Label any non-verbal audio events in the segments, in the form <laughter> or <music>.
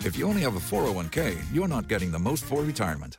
If you only have a 401k, you're not getting the most for retirement.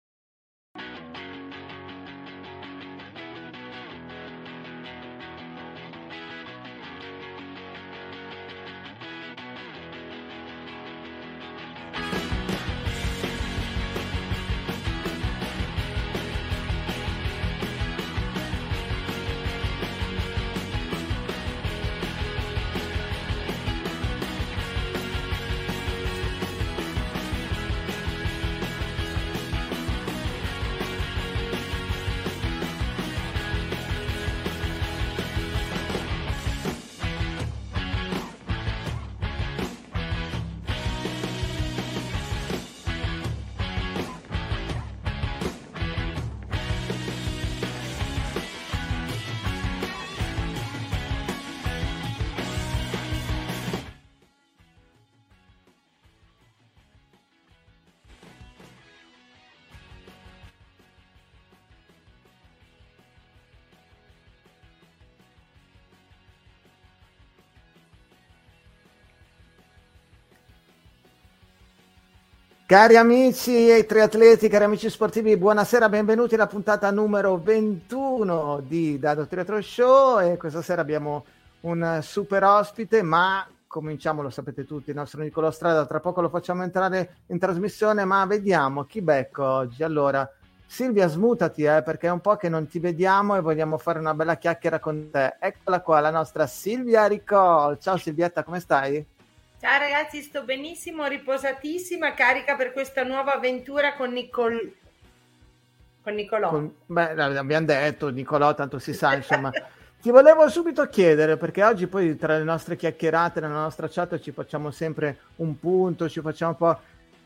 Cari amici e triatleti, cari amici sportivi, buonasera, benvenuti alla puntata numero 21 di Dado Triathlon Show e questa sera abbiamo un super ospite, ma cominciamo, lo sapete tutti, il nostro Nicolò Strada, tra poco lo facciamo entrare in trasmissione, ma vediamo chi becco oggi. Allora, Silvia, smutati eh, perché è un po' che non ti vediamo e vogliamo fare una bella chiacchiera con te. Eccola qua, la nostra Silvia Ricol. Ciao Silvietta, come stai? Ciao ragazzi, sto benissimo, riposatissima, carica per questa nuova avventura con, Nicol... con Nicolò. Con... Beh, abbiamo detto, Nicolò, tanto si sa, insomma. Ti volevo subito chiedere, perché oggi poi tra le nostre chiacchierate, nella nostra chat, ci facciamo sempre un punto, ci facciamo un po'...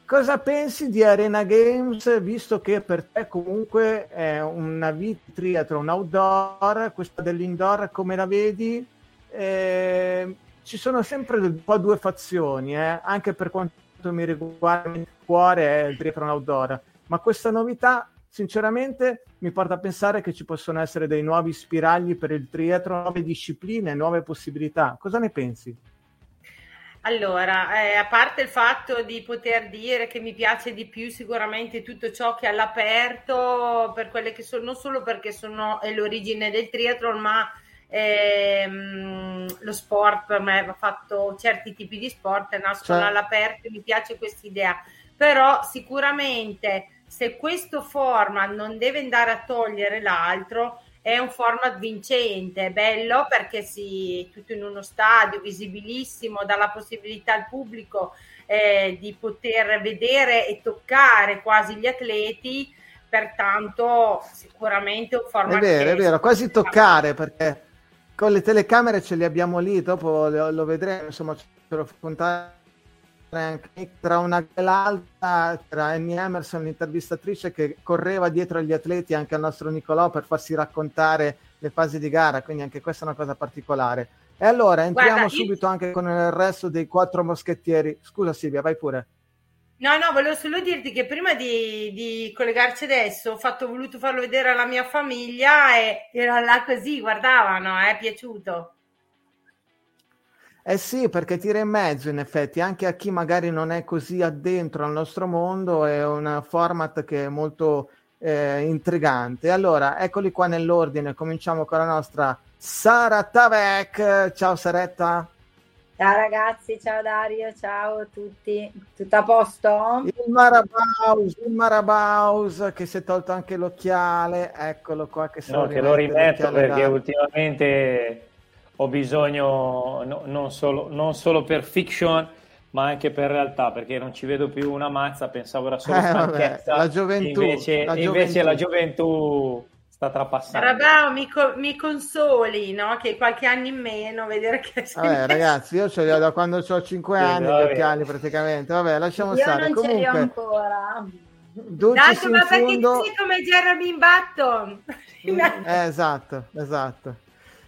Cosa pensi di Arena Games, visto che per te comunque è una vita triathlon outdoor, questa dell'indoor come la vedi? Eh, ci sono sempre un po' due fazioni, eh? anche per quanto mi riguarda il cuore è il triathlon outdoor, ma questa novità sinceramente mi porta a pensare che ci possono essere dei nuovi spiragli per il triathlon, nuove discipline, nuove possibilità. Cosa ne pensi? Allora, eh, a parte il fatto di poter dire che mi piace di più sicuramente tutto ciò che è all'aperto, per quelle che sono, non solo perché sono, è l'origine del triathlon, ma ehm, lo sport per me va fatto certi tipi di sport nascono cioè. all'aperto mi piace questa idea. Però sicuramente se questo format non deve andare a togliere l'altro è un format vincente, bello perché si tutto in uno stadio visibilissimo, dà la possibilità al pubblico eh, di poter vedere e toccare quasi gli atleti, pertanto sicuramente un format... È vero, è vero, quasi toccare perché con le telecamere ce li abbiamo lì, dopo lo, lo vedremo, insomma, ce lo raccontare anche tra una e l'altra, tra Annie Emerson, l'intervistatrice che correva dietro agli atleti, anche al nostro Nicolò, per farsi raccontare le fasi di gara, quindi anche questa è una cosa particolare. E allora entriamo Guarda, subito io... anche con il resto dei quattro moschettieri. Scusa Silvia, vai pure. No, no, volevo solo dirti che prima di, di collegarci adesso ho, fatto, ho voluto farlo vedere alla mia famiglia e era là così, guardavano, è piaciuto. Eh sì, perché tira in mezzo in effetti, anche a chi magari non è così addentro al nostro mondo, è un format che è molto eh, intrigante. Allora, eccoli qua nell'ordine, cominciamo con la nostra Sara Tavec. Ciao Saretta. Ciao ragazzi, ciao Dario, ciao a tutti. Tutto a posto? Il Marabaus, il Marabaus che si è tolto anche l'occhiale, eccolo qua che, no, che lo rimetto perché da... ultimamente ho bisogno no, non, solo, non solo per fiction ma anche per realtà perché non ci vedo più una mazza, pensavo era solo eh, stanchezza. Vabbè, la gioventù, invece la invece gioventù. la gioventù sta trapassando. Rabao, mi, co- mi, consoli, no? Che qualche anno in meno, vedere che... Vabbè, ragazzi, io ce li ho da quando ho 5 anni, gli occhiali praticamente. Vabbè, lasciamo io stare. non Comunque, ce li ho ancora. Dai, ma perché sei come Jeremy Button? eh, esatto, esatto.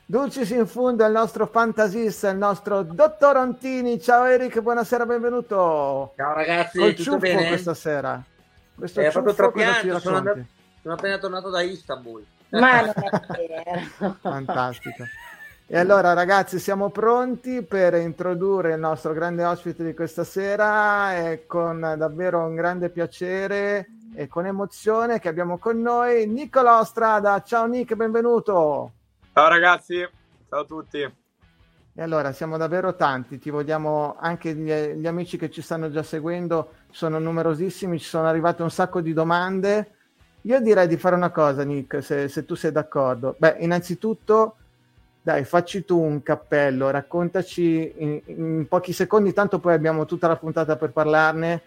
Dulcis in fondo il nostro fantasista, il nostro dottor Ontini. Ciao Eric, buonasera, benvenuto. Ciao ragazzi, Col tutto bene? questa sera. Questo è proprio ciuffo troppo cosa ci piano, sono, andato- sono appena tornato da Istanbul. Ma non è vero. <laughs> Fantastico. E allora ragazzi siamo pronti per introdurre il nostro grande ospite di questa sera e con davvero un grande piacere e con emozione che abbiamo con noi Nicolò Strada. Ciao Nick, benvenuto. Ciao ragazzi, ciao a tutti. E allora siamo davvero tanti, ti vogliamo anche gli, gli amici che ci stanno già seguendo sono numerosissimi, ci sono arrivate un sacco di domande. Io direi di fare una cosa, Nick, se, se tu sei d'accordo. Beh, innanzitutto, dai, facci tu un cappello, raccontaci in, in pochi secondi, tanto poi abbiamo tutta la puntata per parlarne.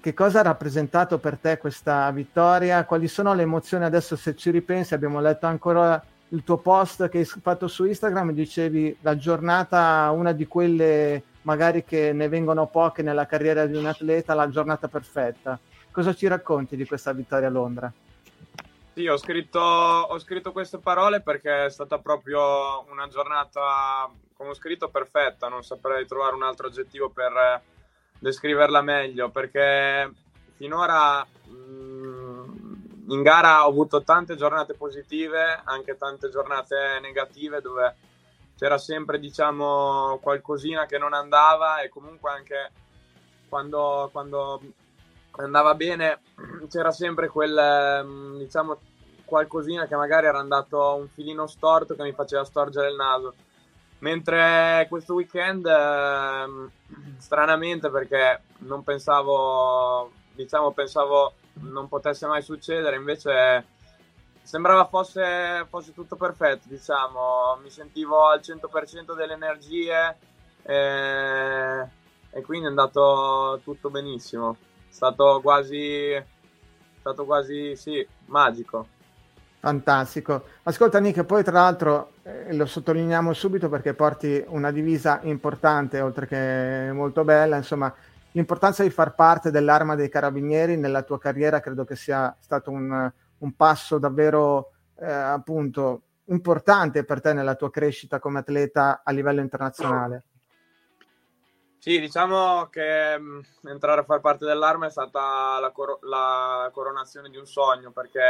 Che cosa ha rappresentato per te questa vittoria? Quali sono le emozioni adesso se ci ripensi? Abbiamo letto ancora il tuo post che hai fatto su Instagram, dicevi la giornata, una di quelle magari che ne vengono poche nella carriera di un atleta, la giornata perfetta. Cosa ci racconti di questa vittoria a Londra? Sì, ho scritto, ho scritto queste parole perché è stata proprio una giornata, come ho scritto, perfetta. Non saprei trovare un altro aggettivo per eh, descriverla meglio perché finora mh, in gara ho avuto tante giornate positive, anche tante giornate negative dove c'era sempre diciamo qualcosina che non andava e comunque anche quando, quando andava bene c'era sempre quel diciamo qualcosina che magari era andato un filino storto che mi faceva storgere il naso. Mentre questo weekend eh, stranamente perché non pensavo diciamo pensavo non potesse mai succedere invece sembrava fosse, fosse tutto perfetto diciamo. Mi sentivo al 100% delle energie e, e quindi è andato tutto benissimo stato quasi stato quasi sì magico Fantastico. Ascolta Nick, poi tra l'altro eh, lo sottolineiamo subito perché porti una divisa importante, oltre che molto bella, insomma, l'importanza di far parte dell'arma dei carabinieri nella tua carriera credo che sia stato un, un passo davvero eh, appunto importante per te nella tua crescita come atleta a livello internazionale. Sì, diciamo che entrare a far parte dell'arma è stata la, cor- la coronazione di un sogno perché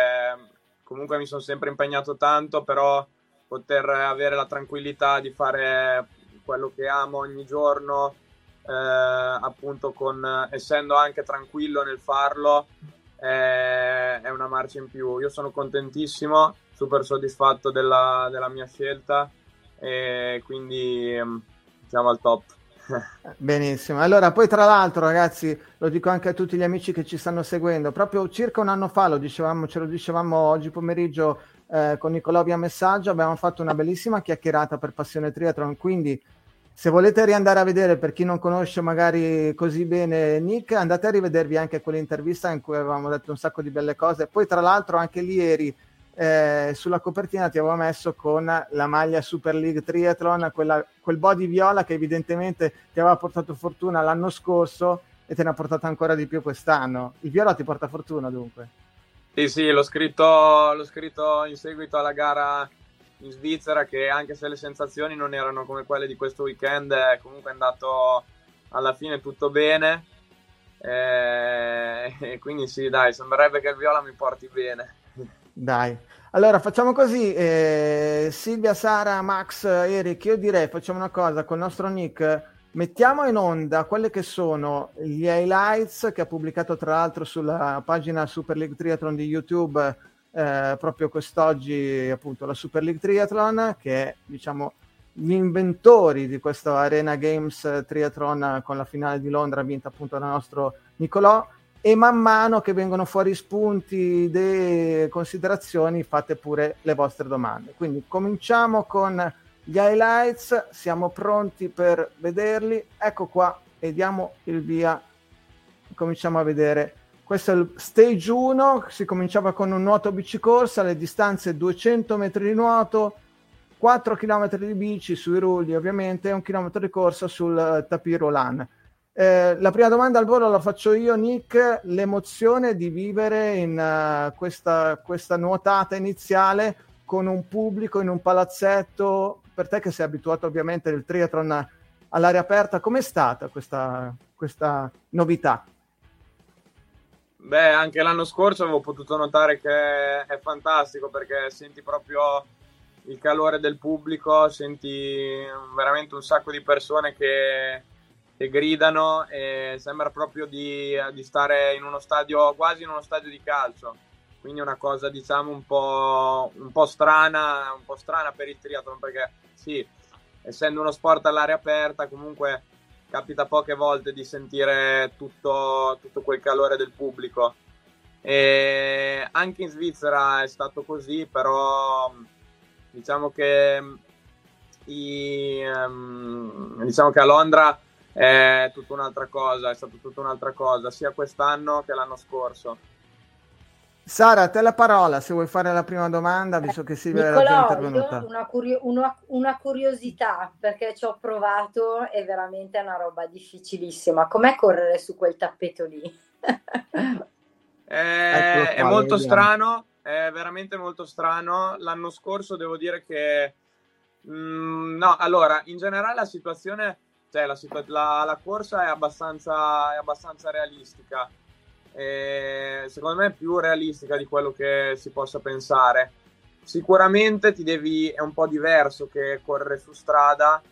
comunque mi sono sempre impegnato tanto, però poter avere la tranquillità di fare quello che amo ogni giorno, eh, appunto con, essendo anche tranquillo nel farlo, eh, è una marcia in più. Io sono contentissimo, super soddisfatto della, della mia scelta e quindi siamo al top. Benissimo, allora poi tra l'altro ragazzi lo dico anche a tutti gli amici che ci stanno seguendo, proprio circa un anno fa lo dicevamo, ce lo dicevamo oggi pomeriggio eh, con Nicolò via messaggio, abbiamo fatto una bellissima chiacchierata per Passione Triathlon, quindi se volete riandare a vedere per chi non conosce magari così bene Nick, andate a rivedervi anche quell'intervista in cui avevamo detto un sacco di belle cose, poi tra l'altro anche lì eri eh, sulla copertina ti avevo messo con la maglia Super League Triathlon, quella, quel body viola che evidentemente ti aveva portato fortuna l'anno scorso e te ne ha portato ancora di più quest'anno. Il viola ti porta fortuna dunque. Sì, sì, l'ho scritto, l'ho scritto in seguito alla gara in Svizzera che anche se le sensazioni non erano come quelle di questo weekend, è comunque andato alla fine tutto bene. E, <laughs> e quindi sì, dai, sembrerebbe che il viola mi porti bene. Dai, allora facciamo così, eh, Silvia, Sara, Max, Eric, io direi facciamo una cosa con il nostro Nick, mettiamo in onda quelle che sono gli highlights che ha pubblicato tra l'altro sulla pagina Super League Triathlon di YouTube eh, proprio quest'oggi appunto la Super League Triathlon che è diciamo gli inventori di questo Arena Games Triathlon con la finale di Londra vinta appunto dal nostro Nicolò e man mano che vengono fuori spunti, idee, considerazioni, fate pure le vostre domande. Quindi cominciamo con gli highlights, siamo pronti per vederli. Ecco qua e diamo il via. Cominciamo a vedere. Questo è il stage 1, si cominciava con un nuoto bicicorsa, le distanze 200 metri di nuoto, 4 km di bici sui rulli ovviamente e un chilometro di corsa sul tapis roulant. Eh, la prima domanda al volo la faccio io, Nick. L'emozione di vivere in uh, questa, questa, nuotata iniziale con un pubblico in un palazzetto, per te che sei abituato ovviamente al triathlon all'aria aperta, com'è stata questa, questa novità? Beh, anche l'anno scorso avevo potuto notare che è fantastico perché senti proprio il calore del pubblico, senti veramente un sacco di persone che, che gridano e sembra proprio di, di, stare in uno stadio, quasi in uno stadio di calcio. Quindi una cosa, diciamo, un po', un po' strana, un po' strana per il triathlon perché sì, essendo uno sport all'aria aperta, comunque capita poche volte di sentire tutto, tutto quel calore del pubblico. E anche in Svizzera è stato così, però Diciamo che, i, um, diciamo che a Londra è tutta un'altra cosa, è stato tutta un'altra cosa, sia quest'anno che l'anno scorso. Sara, a te la parola se vuoi fare la prima domanda, visto che Silvia Nicolò, era già intervenuta. Una, curio- una, una, curiosità, perché ci ho provato e veramente è una roba difficilissima. Com'è correre su quel tappeto lì? <laughs> è, è molto vediamo. strano, è veramente molto strano. L'anno scorso devo dire che... Mm, no, allora, in generale la situazione, cioè la, la, la corsa è abbastanza, è abbastanza realistica. E secondo me è più realistica di quello che si possa pensare. Sicuramente ti devi, è un po' diverso che correre su strada,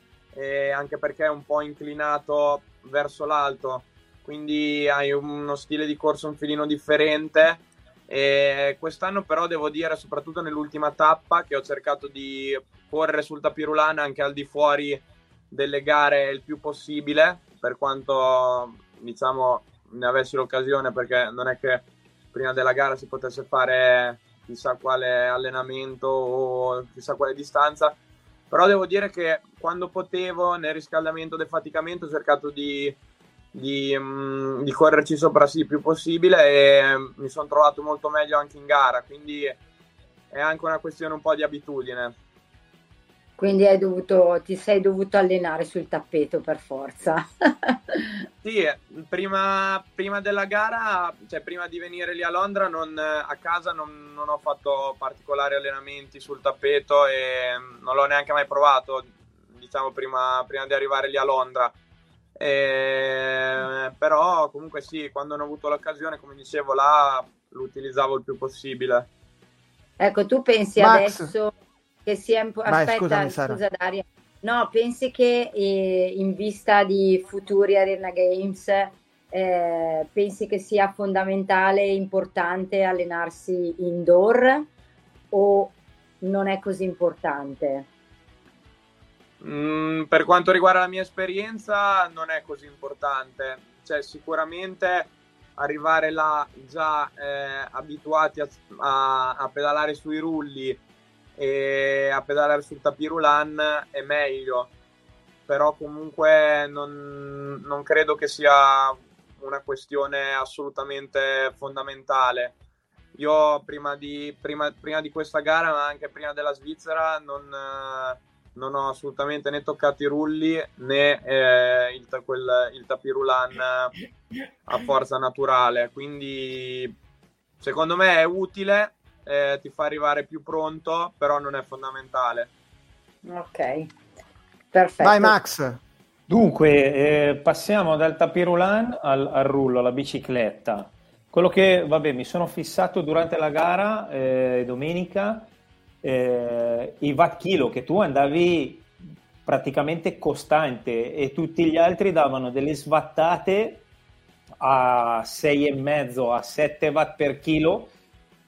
anche perché è un po' inclinato verso l'alto, quindi hai uno stile di corsa un filino differente e quest'anno però devo dire, soprattutto nell'ultima tappa, che ho cercato di correre sul tapirulana anche al di fuori delle gare il più possibile, per quanto diciamo ne avessi l'occasione, perché non è che prima della gara si potesse fare chissà quale allenamento o chissà quale distanza. Però devo dire che quando potevo nel riscaldamento e defaticamento ho cercato di di, mh, di correrci sopra sì il più possibile e mi sono trovato molto meglio anche in gara, quindi è anche una questione un po' di abitudine. Quindi hai dovuto, ti sei dovuto allenare sul tappeto per forza. <laughs> sì, prima, prima, della gara, cioè prima di venire lì a Londra, non, a casa non, non, ho fatto particolari allenamenti sul tappeto e non l'ho neanche mai provato, diciamo, prima, prima di arrivare lì a Londra. Eh, però comunque sì, quando hanno avuto l'occasione, come dicevo, là lo utilizzavo il più possibile. Ecco, tu pensi Max. adesso che sia imp- Vai, aspetta, scusami, scusa Daria. No, pensi che eh, in vista di futuri Arena Games eh, pensi che sia fondamentale e importante allenarsi indoor o non è così importante? Mm, per quanto riguarda la mia esperienza, non è così importante. Cioè, sicuramente arrivare là già eh, abituati a, a, a, pedalare sui rulli e a pedalare sul tapirulan è meglio. Però comunque non, non credo che sia una questione assolutamente fondamentale. Io prima di, prima, prima di questa gara, ma anche prima della Svizzera, non non ho assolutamente né toccato i rulli né eh, il, quel, il tapirulan a forza naturale. Quindi secondo me è utile, eh, ti fa arrivare più pronto, però non è fondamentale. Ok, perfetto. Vai Max. Dunque, eh, passiamo dal tapirulan al, al rullo, alla bicicletta. Quello che, vabbè, mi sono fissato durante la gara eh, domenica eh, i watt kilo che tu andavi praticamente costante e tutti gli altri davano delle svattate a 6,5 a 7 watt per chilo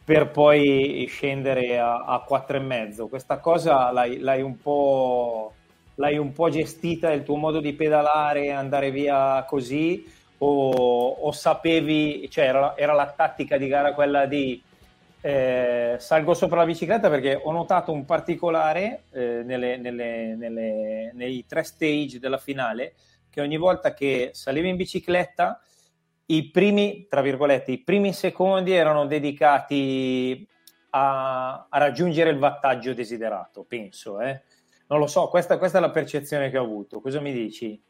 per poi scendere a, a 4,5 questa cosa l'hai, l'hai un po' l'hai un po' gestita il tuo modo di pedalare andare via così o, o sapevi, cioè era, era, la tattica di gara quella di eh, salgo sopra la bicicletta perché ho notato un particolare eh, nelle, nelle, nelle, nei tre stage della finale che ogni volta che salivi in bicicletta i primi, tra virgolette, i primi secondi erano dedicati a, a raggiungere il wattaggio desiderato, penso. Eh. Non lo so, questa, questa, è la percezione che ho avuto. Cosa mi dici?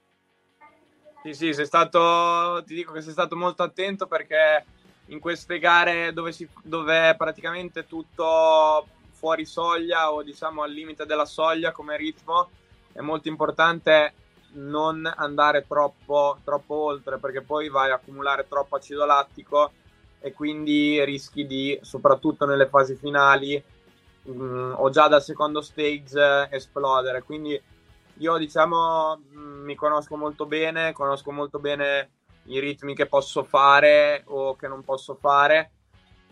Sì, sì, sei stato, ti dico che sei stato molto attento perché in queste gare dove, si, dove è praticamente tutto fuori soglia o diciamo al limite della soglia come ritmo, è molto importante non andare troppo, troppo oltre perché poi vai a accumulare troppo acido lattico e quindi rischi di, soprattutto nelle fasi finali mh, mm, o già dal secondo stage, esplodere. Quindi io diciamo mm, mi conosco molto bene, conosco molto bene i ritmi che posso fare o che non posso fare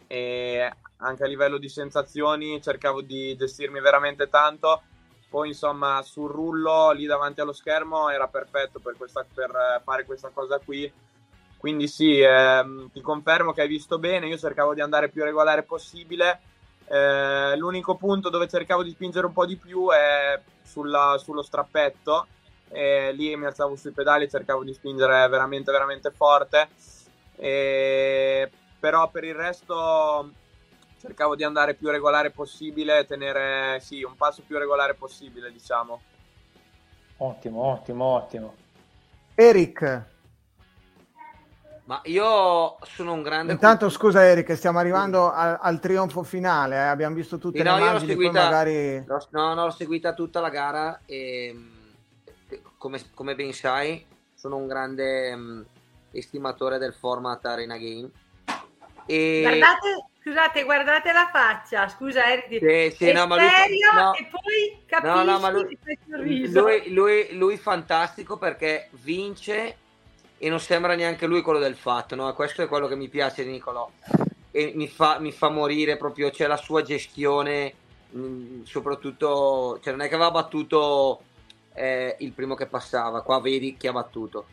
e anche a livello di sensazioni cercavo di gestirmi veramente tanto poi insomma sul rullo lì davanti allo schermo era perfetto per, questa, per fare questa cosa qui. Quindi sì ehm, ti confermo che hai visto bene. Io cercavo di andare più regolare possibile. Eh, l'unico punto dove cercavo di spingere un po' di più è sulla, sullo strappetto. E lì mi alzavo sui pedali e cercavo di spingere veramente veramente forte. E, però per il resto cercavo di andare più regolare possibile, tenere sì, un passo più regolare possibile, diciamo. Ottimo, ottimo, ottimo. Eric. Ma io sono un grande... Intanto scusa Eric, stiamo arrivando al, al trionfo finale, eh? abbiamo visto tutte sì, le no, immagini, seguita, magari... no, no, l'ho seguita tutta la gara e come, come ben sai sono un grande um, estimatore del format Arena Game. E... Guardate, Scusate, guardate la faccia, scusa Erdi. Sì, sì, no, ma lui, no, e poi capisci no, no, ma lui, lui, lui, lui, fantastico perché vince e non sembra neanche lui quello del fatto, no? Questo è quello che mi piace di Nicolò e mi fa, mi fa morire proprio, c'è la sua gestione, mh, mm, soprattutto, cioè non è che aveva battuto eh, il primo che passava, qua vedi chi ha battuto.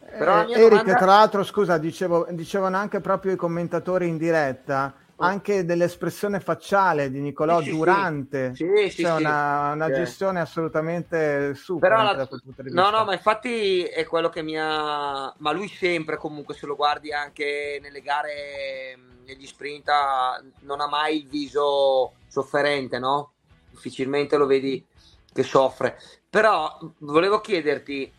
Però eh, Eric, domanda... tra l'altro, scusa, dicevo, dicevano anche proprio i commentatori in diretta anche dell'espressione facciale di Nicolò sì, durante. Sì, sì, c'è una, una gestione assolutamente super la... no no ma infatti è quello che mi ha ma lui sempre comunque se lo guardi anche nelle gare negli sprint non ha mai il viso sofferente no? Difficilmente lo vedi che soffre. Però volevo chiederti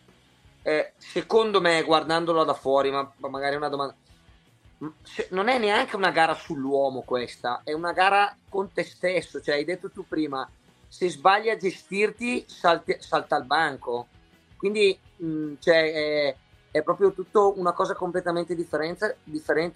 eh, secondo me guardandolo da fuori ma magari è una domanda non è neanche una gara sull'uomo questa, è una gara con te stesso, cioè hai detto tu prima, se sbagli a gestirti salti, salta al banco, quindi mh, mm, cioè, è, è, proprio tutto una cosa completamente differente,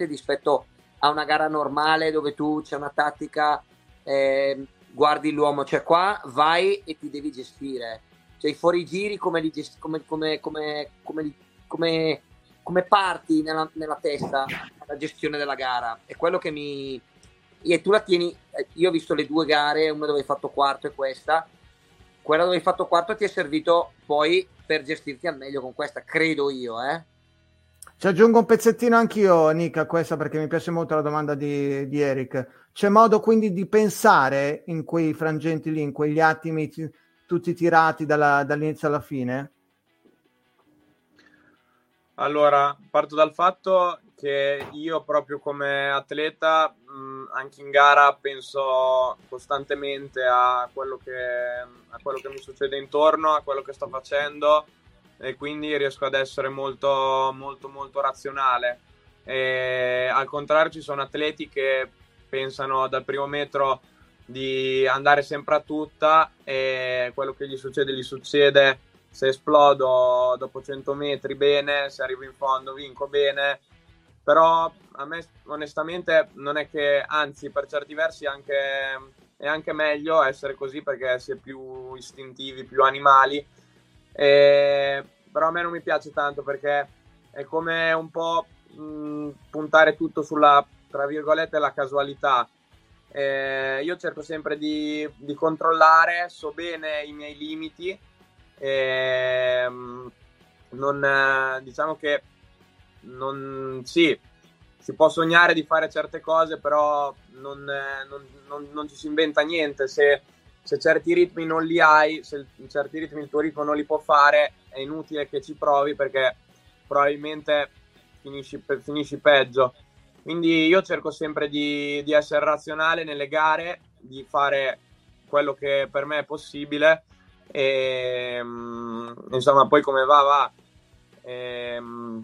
rispetto a una gara normale dove tu c'è una tattica, eh, guardi l'uomo, cioè qua vai e ti devi gestire, cioè i fuorigiri come li gesti, come, come, come, come, come come parti nella, nella testa la gestione della gara. È quello che mi... E tu la tieni... Eh, io ho visto le due gare, una dove hai fatto quarto e questa. Quella dove hai fatto quarto ti è servito poi per gestirti al meglio con questa, credo io, eh. Ci aggiungo un pezzettino anch'io, Nick, a questa perché mi piace molto la domanda di, di Eric. C'è modo quindi di pensare in quei frangenti lì, in quegli attimi tutti tirati dalla, dall'inizio alla fine? Allora, parto dal fatto che io proprio come atleta, mh, anche in gara, penso costantemente a quello, che, a quello che mi succede intorno, a quello che sto facendo e quindi riesco ad essere molto, molto, molto razionale. E, al contrario, ci sono atleti che pensano dal primo metro di andare sempre a tutta e quello che gli succede gli succede se esplodo dopo 100 metri bene, se arrivo in fondo vinco bene, però a me onestamente non è che, anzi per certi versi anche, è anche meglio essere così perché si è più istintivi, più animali, e, però a me non mi piace tanto perché è come un po' mh, puntare tutto sulla, tra virgolette, la casualità. Eh, io cerco sempre di, di controllare, so bene i miei limiti, ehm, non, diciamo che non, sì, si può sognare di fare certe cose, però non, non, non, non ci si inventa niente. Se, se, certi ritmi non li hai, se certi ritmi il tuo ritmo non li può fare, è inutile che ci provi perché probabilmente finisci, finisci peggio. Quindi io cerco sempre di, di essere razionale nelle gare, di fare quello che per me è possibile e mm, insomma poi come va va. E, mm,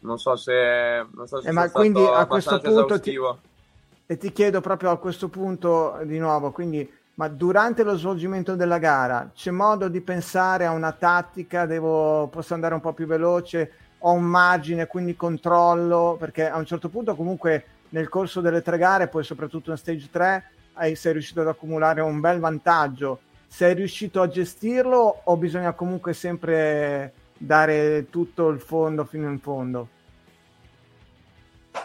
non so se, non so se eh, ma quindi a questo punto ti, e ti chiedo proprio a questo punto di nuovo quindi ma durante lo svolgimento della gara c'è modo di pensare a una tattica? Devo, posso andare un po' più veloce? Ho un margine quindi controllo? Perché a un certo punto comunque nel corso delle tre gare poi soprattutto in stage 3 hai, sei riuscito ad accumulare un bel vantaggio sei riuscito a gestirlo o bisogna comunque sempre dare tutto il fondo fino in fondo?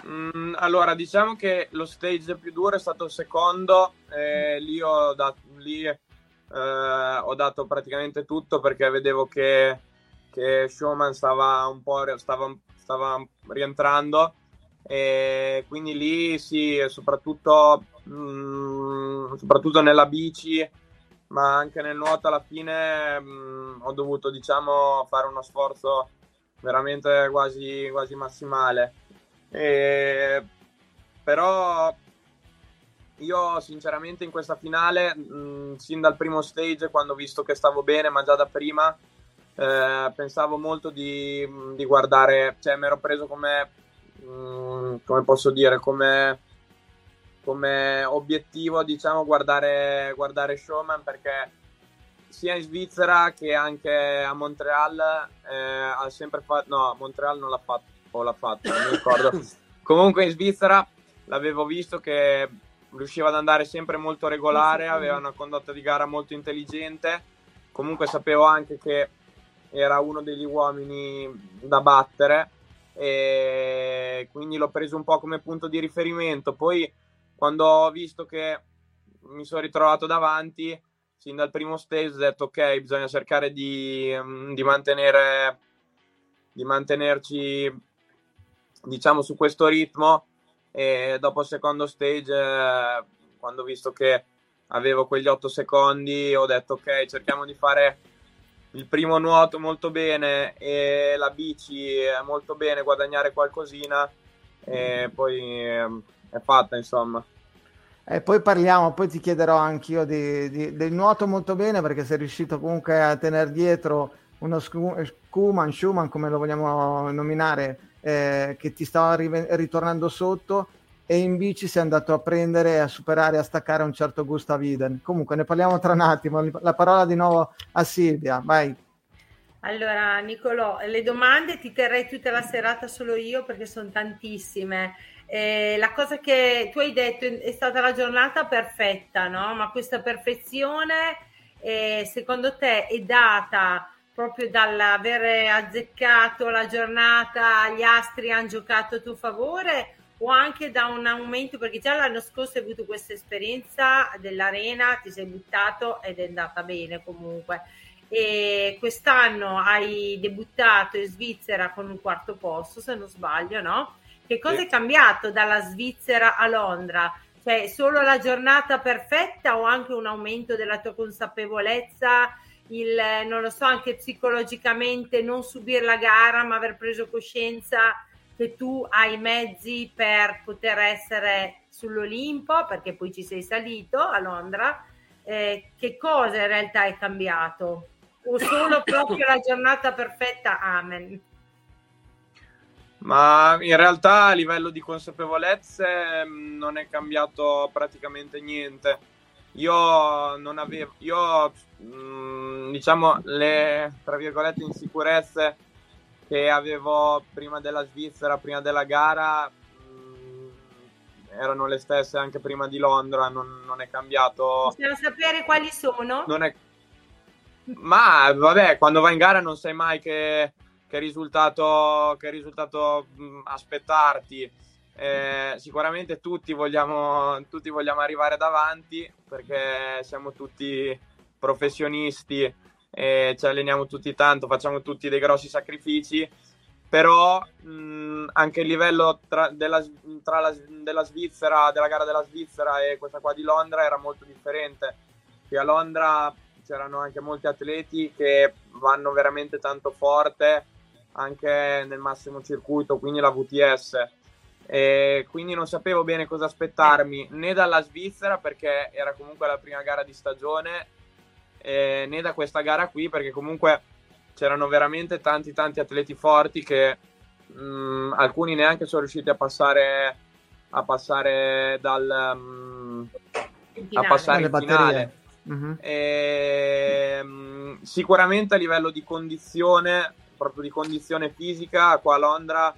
Mm, allora, diciamo che lo stage più duro è stato il secondo, eh, lì, ho dato, lì eh, ho dato praticamente tutto perché vedevo che, che Showman stava un po' stava, stava rientrando e quindi lì sì, soprattutto, mm, soprattutto nella bici ma anche nel nuoto alla fine mh, mm, ho dovuto diciamo fare uno sforzo veramente quasi, quasi massimale. E, però io sinceramente in questa finale mh, mm, sin dal primo stage quando ho visto che stavo bene ma già da prima eh, pensavo molto di, di, guardare cioè mi ero preso come mh, mm, come posso dire come come obiettivo diciamo guardare, guardare Showman perché sia in Svizzera che anche a Montreal eh, ha sempre fatto no a Montreal non l'ha fatto o l'ha fatto non mi ricordo. <laughs> Comunque in Svizzera l'avevo visto che riusciva ad andare sempre molto regolare aveva una condotta di gara molto intelligente. Comunque sapevo anche che era uno degli uomini da battere e quindi l'ho preso un po' come punto di riferimento. Poi quando ho visto che mi sono ritrovato davanti, sin dal primo stage ho detto ok, bisogna cercare di, mm, di mantenere di mantenerci diciamo su questo ritmo. E dopo il secondo stage eh, quando ho visto che avevo quegli 8 secondi ho detto ok cerchiamo di fare il primo nuoto molto bene e la bici molto bene guadagnare qualcosina. E poi eh, è fatta, insomma. E poi parliamo, poi ti chiederò anch'io di, di, del nuoto molto bene perché sei riuscito comunque a tenere dietro uno Schumann, Schumann come lo vogliamo nominare, eh, che ti stava ri- ritornando sotto e in bici sei andato a prendere, a superare, a staccare un certo Gustav Iden. Comunque ne parliamo tra un attimo, la parola di nuovo a Silvia, vai. Allora Nicolò, le domande ti terrei tutta la serata solo io perché sono tantissime. Eh, la cosa che tu hai detto è stata la giornata perfetta, no? Ma questa perfezione, eh, secondo te, è data proprio dall'aver azzeccato la giornata, gli astri hanno giocato a tuo favore o anche da un aumento, perché già l'anno scorso hai avuto questa esperienza dell'arena, ti sei buttato ed è andata bene comunque. E quest'anno hai debuttato in Svizzera con un quarto posto, se non sbaglio, no? Che cosa è cambiato dalla Svizzera a Londra? Cioè, solo la giornata perfetta o anche un aumento della tua consapevolezza? Il, non lo so, anche psicologicamente non subire la gara, ma aver preso coscienza che tu hai i mezzi per poter essere sull'Olimpo, perché poi ci sei salito a Londra. Eh, che cosa in realtà è cambiato? O solo <coughs> proprio la giornata perfetta? Amen. Ma in realtà a livello di consapevolezze mm, non è cambiato praticamente niente. Io non avevo, io mm, diciamo le tra virgolette insicurezze che avevo prima della Svizzera, prima della gara, mm, erano le stesse anche prima di Londra, non, non è cambiato. Possiamo sapere quali sono? Non è... Ma vabbè, quando vai in gara non sai mai che che risultato, che risultato mh, aspettarti. Eh, sicuramente tutti vogliamo, tutti vogliamo arrivare davanti perché siamo tutti professionisti e ci alleniamo tutti tanto, facciamo tutti dei grossi sacrifici, però mh, anche il livello tra, della, tra la, della Svizzera, della gara della Svizzera e questa qua di Londra era molto differente. Qui a Londra c'erano anche molti atleti che vanno veramente tanto forte anche nel massimo circuito, quindi la VTS. E quindi non sapevo bene cosa aspettarmi né dalla Svizzera perché era comunque la prima gara di stagione eh, né da questa gara qui perché comunque c'erano veramente tanti tanti atleti forti che mh, mm, alcuni neanche sono riusciti a passare a passare dal um, a passare in finale uh-huh. e, um, sicuramente a livello di condizione proprio di condizione fisica qua a Londra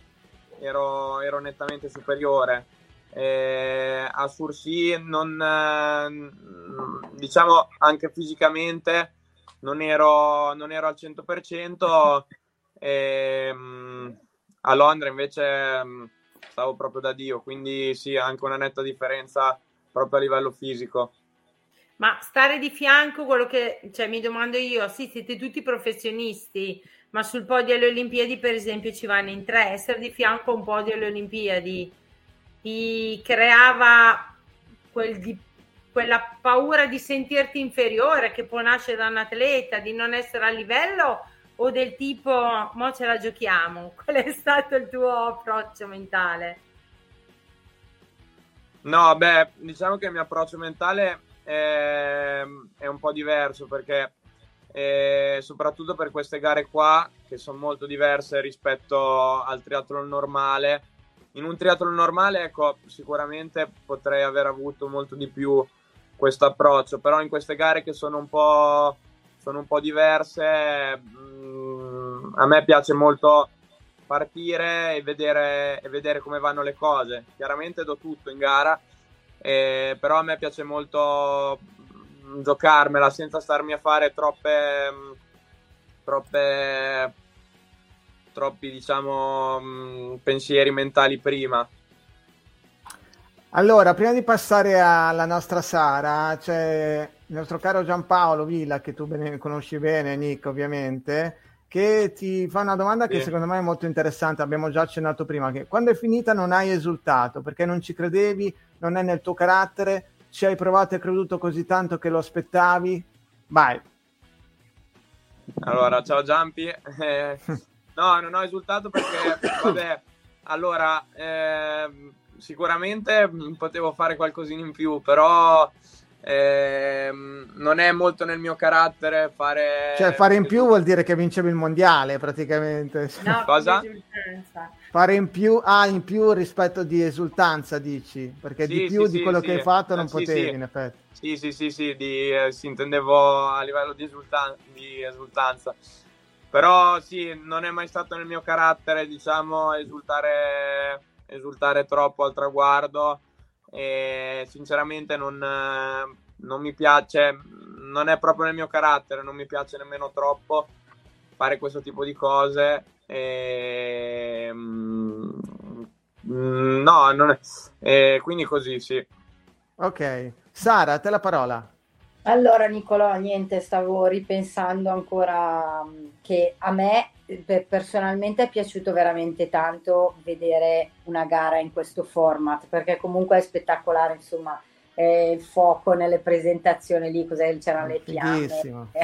ero, ero nettamente superiore. Eh, a Sursi non eh, diciamo anche fisicamente non ero, non ero al 100% e, mh, a Londra invece mh, stavo proprio da Dio quindi sì anche una netta differenza proprio a livello fisico ma stare di fianco quello che cioè, mi domando io sì siete tutti professionisti ma sul podio alle Olimpiadi, per esempio, ci vanno in tre. Essere di fianco a un podio alle Olimpiadi ti creava quel di, quella paura di sentirti inferiore che può nascere da un atleta, di non essere a livello o del tipo, mo ce la giochiamo? <laughs> Qual è stato il tuo approccio mentale? No, beh, diciamo che il mio approccio mentale è, è un po' diverso perché e soprattutto per queste gare qua che sono molto diverse rispetto al triathlon normale. In un triathlon normale, ecco, sicuramente potrei aver avuto molto di più questo approccio, però in queste gare che sono un po', sono un po diverse, mh, mm, a me piace molto partire e vedere, e vedere come vanno le cose. Chiaramente do tutto in gara, eh, però a me piace molto giocarmela senza starmi a fare troppe, mm, troppe troppi diciamo mm, pensieri mentali prima. Allora, prima di passare alla nostra Sara, c'è il nostro caro Giampaolo Villa, che tu bene, conosci bene, Nick, ovviamente, che ti fa una domanda che secondo me è molto interessante. Abbiamo già accennato prima, che quando è finita non hai esultato perché non ci credevi, non è nel tuo carattere, ci hai provato e creduto così tanto che lo aspettavi? Vai. Allora, ciao Giampi. Eh, no, non ho esultato perché, <coughs> vabbè, allora, eh, sicuramente potevo fare qualcosina in più, però eh, non è molto nel mio carattere fare... Cioè, fare in più vuol dire che vincevi il mondiale, praticamente. No, Cosa? Fare in più, ah, in più rispetto di esultanza, dici? Perché sì, di più sì, di quello sì, che hai fatto non potevi, in effetti. Sì, sì, sì, sì, di, eh, si intendevo a livello di, esultan- di esultanza. Però sì, non è mai stato nel mio carattere, diciamo, esultare, esultare troppo al traguardo e sinceramente non, non mi piace, non è proprio nel mio carattere, non mi piace nemmeno troppo fare questo tipo di cose. E, no, non è, e quindi così sì. Ok, Sara, a te la parola. Allora Nicolò, niente, stavo ripensando ancora mm, che a me personalmente è piaciuto veramente tanto vedere una gara in questo format perché comunque è spettacolare, insomma, eh, il fuoco nelle presentazioni lì, cos'è? C'erano le fiamme. <laughs>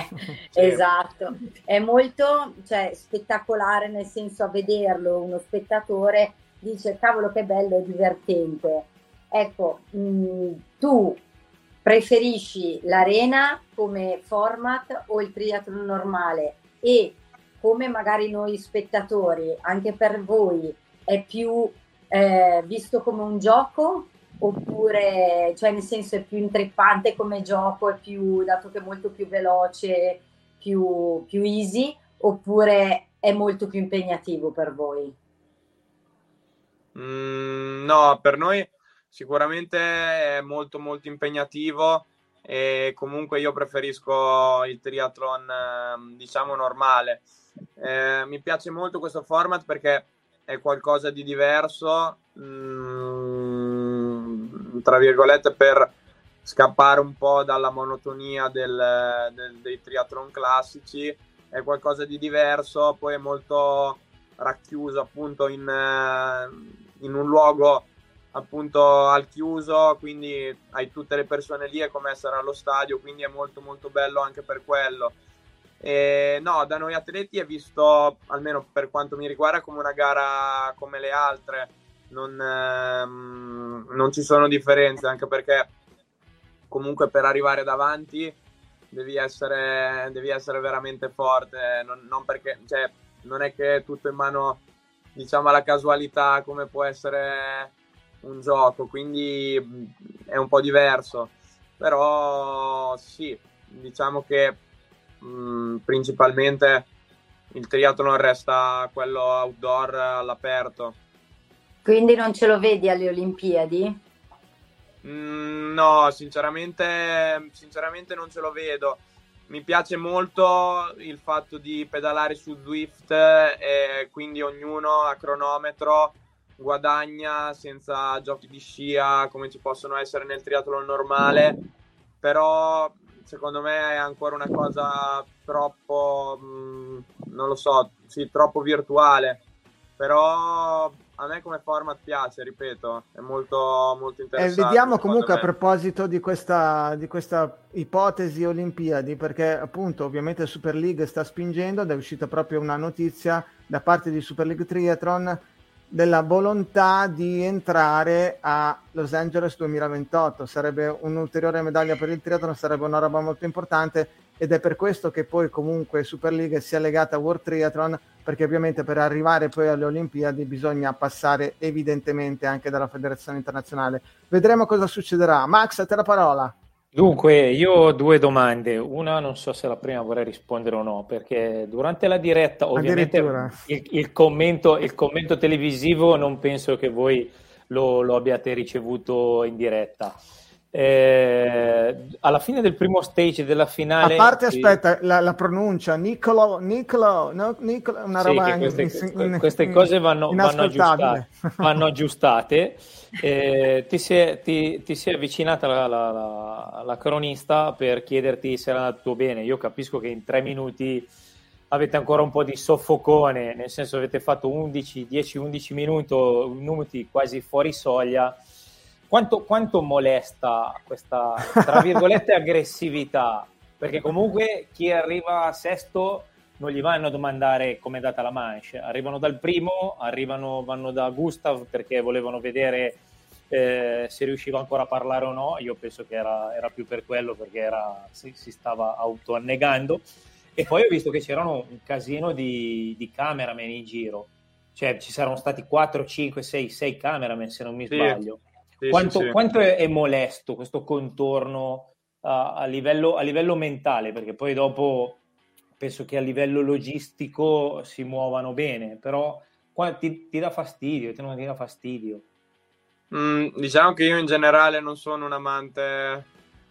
Eh, esatto, è molto cioè, spettacolare nel senso a vederlo uno spettatore dice cavolo che bello, è divertente. Ecco, mh, mm, tu preferisci l'arena come format o il triathlon normale e come magari noi spettatori, anche per voi, è più eh, visto come un gioco oppure, cioè nel senso è più intrippante come gioco, è più, dato che è molto più veloce, più, più easy, oppure è molto più impegnativo per voi? Mm, no, per noi sicuramente è molto molto impegnativo e comunque io preferisco il triathlon ehm, diciamo normale. Eh, mi piace molto questo format perché è qualcosa di diverso, mm, tra virgolette, per, scappare un po' dalla monotonia del, del, dei triathlon classici, è qualcosa di diverso, poi è molto racchiuso appunto in, eh, in un luogo appunto al chiuso, quindi hai tutte le persone lì, è come essere allo stadio, quindi è molto molto bello anche per quello. E no, da noi atleti è visto, almeno per quanto mi riguarda, come una gara come le altre, non, ehm, non ci sono differenze, anche perché comunque per arrivare davanti devi essere, devi essere veramente forte, non, non, perché, cioè, non è che è tutto in mano diciamo alla casualità come può essere un gioco, quindi è un po' diverso. Però sì, diciamo che mh, principalmente il triathlon resta quello outdoor all'aperto. Quindi non ce lo vedi alle Olimpiadi? Mm, no, sinceramente, sinceramente non ce lo vedo. Mi piace molto il fatto di pedalare su Zwift e quindi ognuno a cronometro guadagna senza giochi di scia come ci possono essere nel triathlon normale, però secondo me è ancora una cosa troppo, mm, non lo so, sì, troppo virtuale. Però a me come format piace, ripeto, è molto, molto eh, interessante. E vediamo comunque me. a proposito di questa, di questa ipotesi Olimpiadi, perché appunto ovviamente Super League sta spingendo ed è uscita proprio una notizia da parte di Super League Triathlon della volontà di entrare a Los Angeles 2028. Sarebbe un'ulteriore medaglia per il triathlon, sarebbe una roba molto importante ed è per questo che poi comunque Super League sia legata a World Triathlon perché ovviamente per arrivare poi alle Olimpiadi bisogna passare evidentemente anche dalla federazione internazionale. Vedremo cosa succederà. Max, a te la parola. Dunque, io ho due domande. Una non so se la prima vorrei rispondere o no, perché durante la diretta, ovviamente, il, il, commento, il, commento, televisivo non penso che voi lo, lo abbiate ricevuto in diretta. Eh, alla fine del primo stage della finale. A parte, sì. aspetta, la, la, pronuncia Nicolo, Nicolo, no, Nicolo una roba sì, queste, in, queste in, cose vanno, vanno, aggiustate, vanno aggiustate. Eh, ti, si è, ti, ti, si è, avvicinata la, la, la, cronista per chiederti se era andato bene. Io capisco che in tre minuti avete ancora un po' di soffocone, nel senso avete fatto 11, 10-11 minuti, minuti quasi fuori soglia quanto, quanto molesta questa, tra virgolette, <laughs> aggressività? Perché comunque chi arriva a sesto non gli vanno a domandare come è andata la manche, arrivano dal primo, arrivano, vanno da Gustav perché volevano vedere eh, se riusciva ancora a parlare o no, io penso che era, era più per quello perché era, si, si, stava autoannegando e poi ho visto che c'erano un casino di, di cameraman in giro, cioè ci saranno stati 4, 5, 6, 6 cameraman se non mi sì. sbaglio. Sì, quanto, sì, sì. quanto è, è, molesto questo contorno uh, a, livello, a, livello, mentale? Perché poi dopo penso che a livello logistico si muovano bene, però ti, ti dà fastidio, te non ti dà fastidio. Mm, diciamo che io in generale non sono un amante,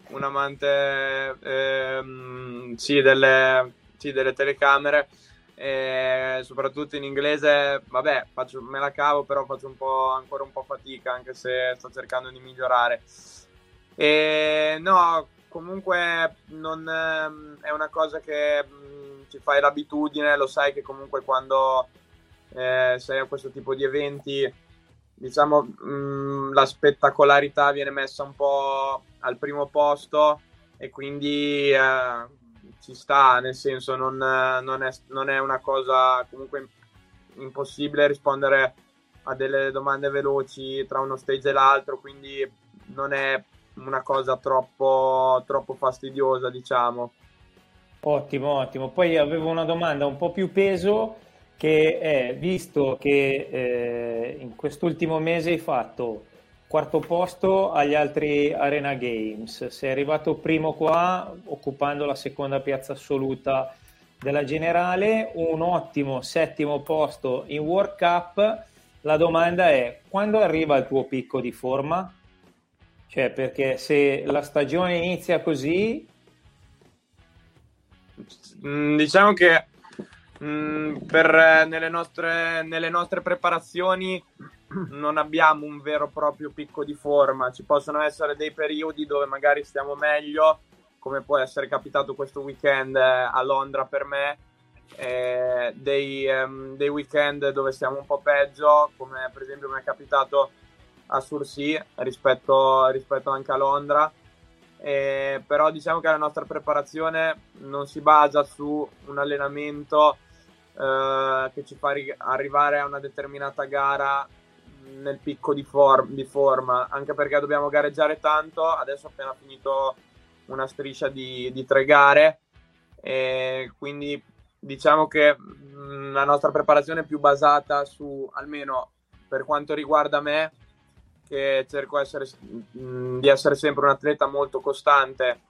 un amante ehm, sì, delle, sì, delle telecamere e soprattutto in inglese, vabbè, faccio, me la cavo, però faccio un ancora un po' fatica, anche se sto cercando di migliorare. E no, comunque non, ehm, è una cosa che mh, mm, ci fai l'abitudine, lo sai che comunque quando eh, sei a questo tipo di eventi, diciamo, mh, mm, la spettacolarità viene messa un po' al primo posto e quindi... Eh, ci sta, nel senso non, non, è, non è una cosa comunque impossibile rispondere a delle domande veloci tra uno stage e l'altro, quindi non è una cosa troppo, troppo fastidiosa, diciamo. Ottimo, ottimo. Poi avevo una domanda un po' più peso che è, visto che eh, in quest'ultimo mese hai fatto quarto posto agli altri Arena Games. Sei arrivato primo qua, occupando la seconda piazza assoluta della generale, un ottimo settimo posto in World Cup. La domanda è: quando arriva il tuo picco di forma? Cioè, perché se la stagione inizia così. Mm, diciamo che mh, mm, per, nelle, nostre, nelle nostre preparazioni non abbiamo un vero e proprio picco di forma, ci possono essere dei periodi dove magari stiamo meglio, come può essere capitato questo weekend eh, a Londra per me, eh, dei, um, dei, weekend dove stiamo un po' peggio, come per esempio mi è capitato a Sursi rispetto, rispetto anche a Londra. Eh, però diciamo che la nostra preparazione non si basa su un allenamento eh, che ci fa ri- arrivare a una determinata gara nel picco di, for- di, forma, anche perché dobbiamo gareggiare tanto. Adesso ho appena finito una striscia di, di tre gare, e quindi diciamo che mh, la nostra preparazione è più basata su, almeno per quanto riguarda me, che cerco essere, mh, di essere sempre un atleta molto costante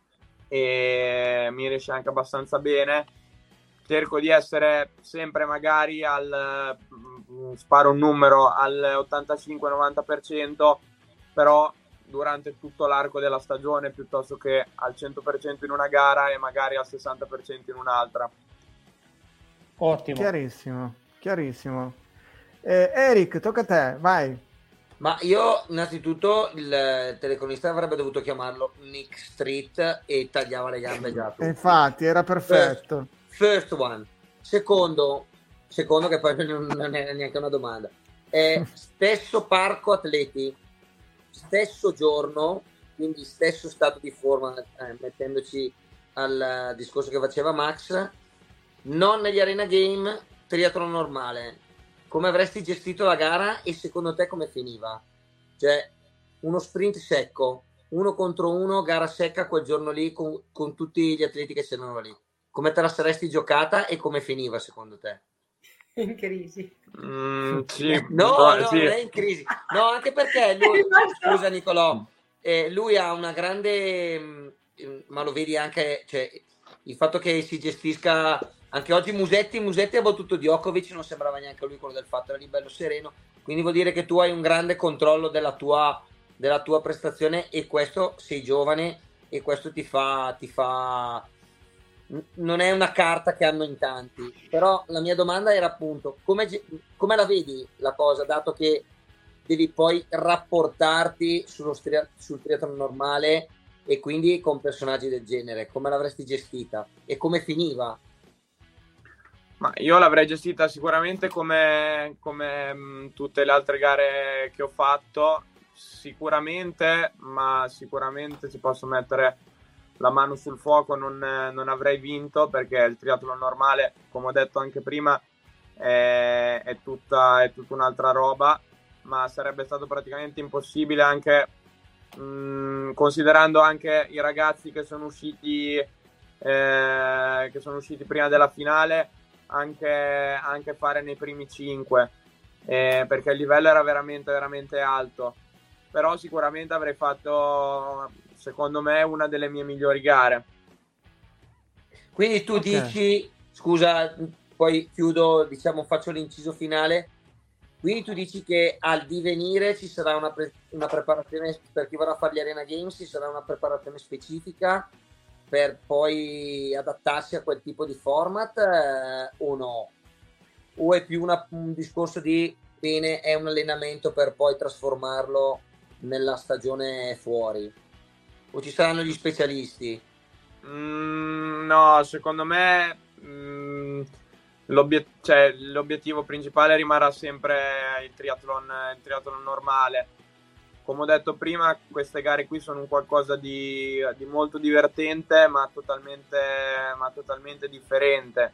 e mi riesce anche abbastanza bene. Cerco di essere sempre magari al mh, sparo un numero al 85-90%, però durante tutto l'arco della stagione piuttosto che al 100% in una gara e magari al 60% in un'altra. Ottimo. Chiarissimo, chiarissimo. Eh, Eric, tocca a te, vai. Ma io innanzitutto il telecronista avrebbe dovuto chiamarlo Nick Street e tagliava le gambe già. Tutto. Infatti, era perfetto. First, first, one. Secondo, secondo che poi non, non è neanche una domanda. Eh, stesso parco atleti, stesso giorno, quindi stesso stato di forma, eh, mettendoci al discorso che faceva Max, non negli arena game, triathlon normale. Come avresti gestito la gara e secondo te come finiva? Cioè, uno sprint secco, uno contro uno, gara secca quel giorno lì con, con tutti gli atleti che c'erano lì. Come te la saresti giocata e come finiva secondo te? In crisi. Mm, sì. No, no, no, sì. non è in crisi. No, anche perché lui, <laughs> scusa Nicolò, eh, lui ha una grande, mm, ma lo vedi anche, cioè, il fatto che si gestisca anche oggi Musetti, Musetti ha battuto Djokovic, non sembrava neanche lui quello del fatto, era lì bello sereno. Quindi vuol dire che tu hai un grande controllo della tua, della tua prestazione e questo sei giovane e questo ti fa, ti fa... Non è una carta che hanno in tanti, però la mia domanda era appunto come, come la vedi la cosa, dato che devi poi rapportarti sullo stria- sul triathlon normale e quindi con personaggi del genere, come l'avresti gestita e come finiva? Ma io l'avrei gestita sicuramente come, come mh, tutte le altre gare che ho fatto, sicuramente, ma sicuramente si posso mettere la mano sul fuoco, non, non avrei vinto perché il triathlon normale, come ho detto anche prima, è, è, tutta, è tutta un'altra roba, ma sarebbe stato praticamente impossibile anche mh, considerando anche i ragazzi che sono usciti, eh, che sono usciti prima della finale anche, anche fare nei primi 5 eh, perché il livello era veramente veramente alto. Però sicuramente avrei fatto secondo me una delle mie migliori gare quindi tu okay. dici scusa poi chiudo diciamo faccio l'inciso finale quindi tu dici che al divenire ci sarà una, pre- una preparazione per chi vorrà fare gli Arena Games ci sarà una preparazione specifica per poi adattarsi a quel tipo di format eh, o no? O è più una, un discorso di bene, è un allenamento per poi trasformarlo nella stagione fuori? O ci saranno gli specialisti? Mm, no, secondo me mm, l'obiet- cioè, l'obiettivo principale rimarrà sempre il triathlon, il triathlon normale come ho detto prima, queste gare qui sono qualcosa di, di molto divertente, ma totalmente, ma totalmente differente.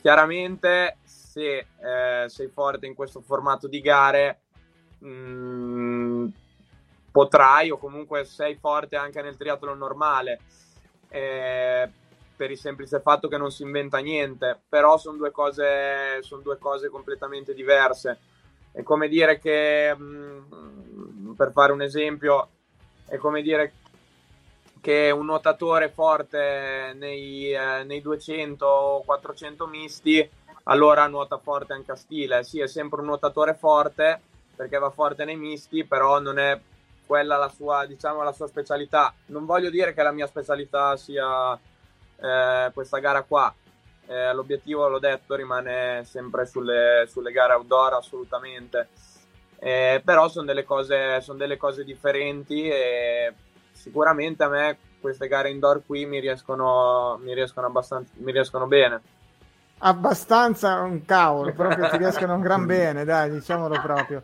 Chiaramente, se eh, sei forte in questo formato di gare, mm, potrai, o comunque sei forte anche nel triathlon normale. Eh, per il semplice fatto che non si inventa niente, però sono due cose, sono due cose completamente diverse. È come dire che mm, per fare un esempio, è come dire che un nuotatore forte nei, eh, nei 200 o 400 misti allora nuota forte anche a stile. Sì, è sempre un nuotatore forte perché va forte nei misti, però non è quella la sua, diciamo, la sua specialità. Non voglio dire che la mia specialità sia eh, questa gara qua. Eh, l'obiettivo, l'ho detto, rimane sempre sulle, sulle gare outdoor assolutamente eh, però sono delle, cose, sono delle cose differenti e sicuramente a me queste gare indoor qui mi riescono, mi riescono, mi riescono bene. Abbastanza un cavolo, <laughs> proprio ti riescono un gran bene, dai, diciamolo proprio.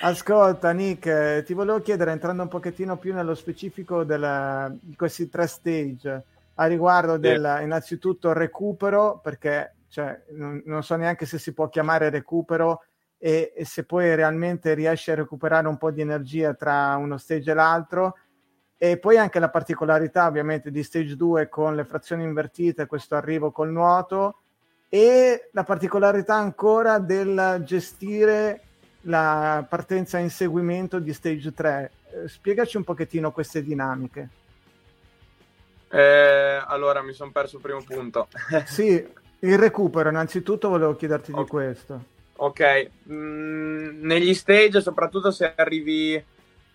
Ascolta, Nick, ti volevo chiedere, entrando un pochettino più nello specifico della, di questi tre stage, a riguardo del innanzitutto recupero, perché cioè, non, non, so neanche se si può chiamare recupero e, e, se poi realmente riesci a recuperare un po' di energia tra uno stage e l'altro. E poi anche la particolarità ovviamente di stage 2 con le frazioni invertite, questo arrivo col nuoto e la particolarità ancora del gestire la partenza in seguimento di stage 3. Eh, spiegaci un pochettino queste dinamiche. Eh, allora mi sono perso il primo punto. <laughs> sì, il recupero, innanzitutto volevo chiederti okay. di questo. Ok, mm, negli stage, soprattutto se arrivi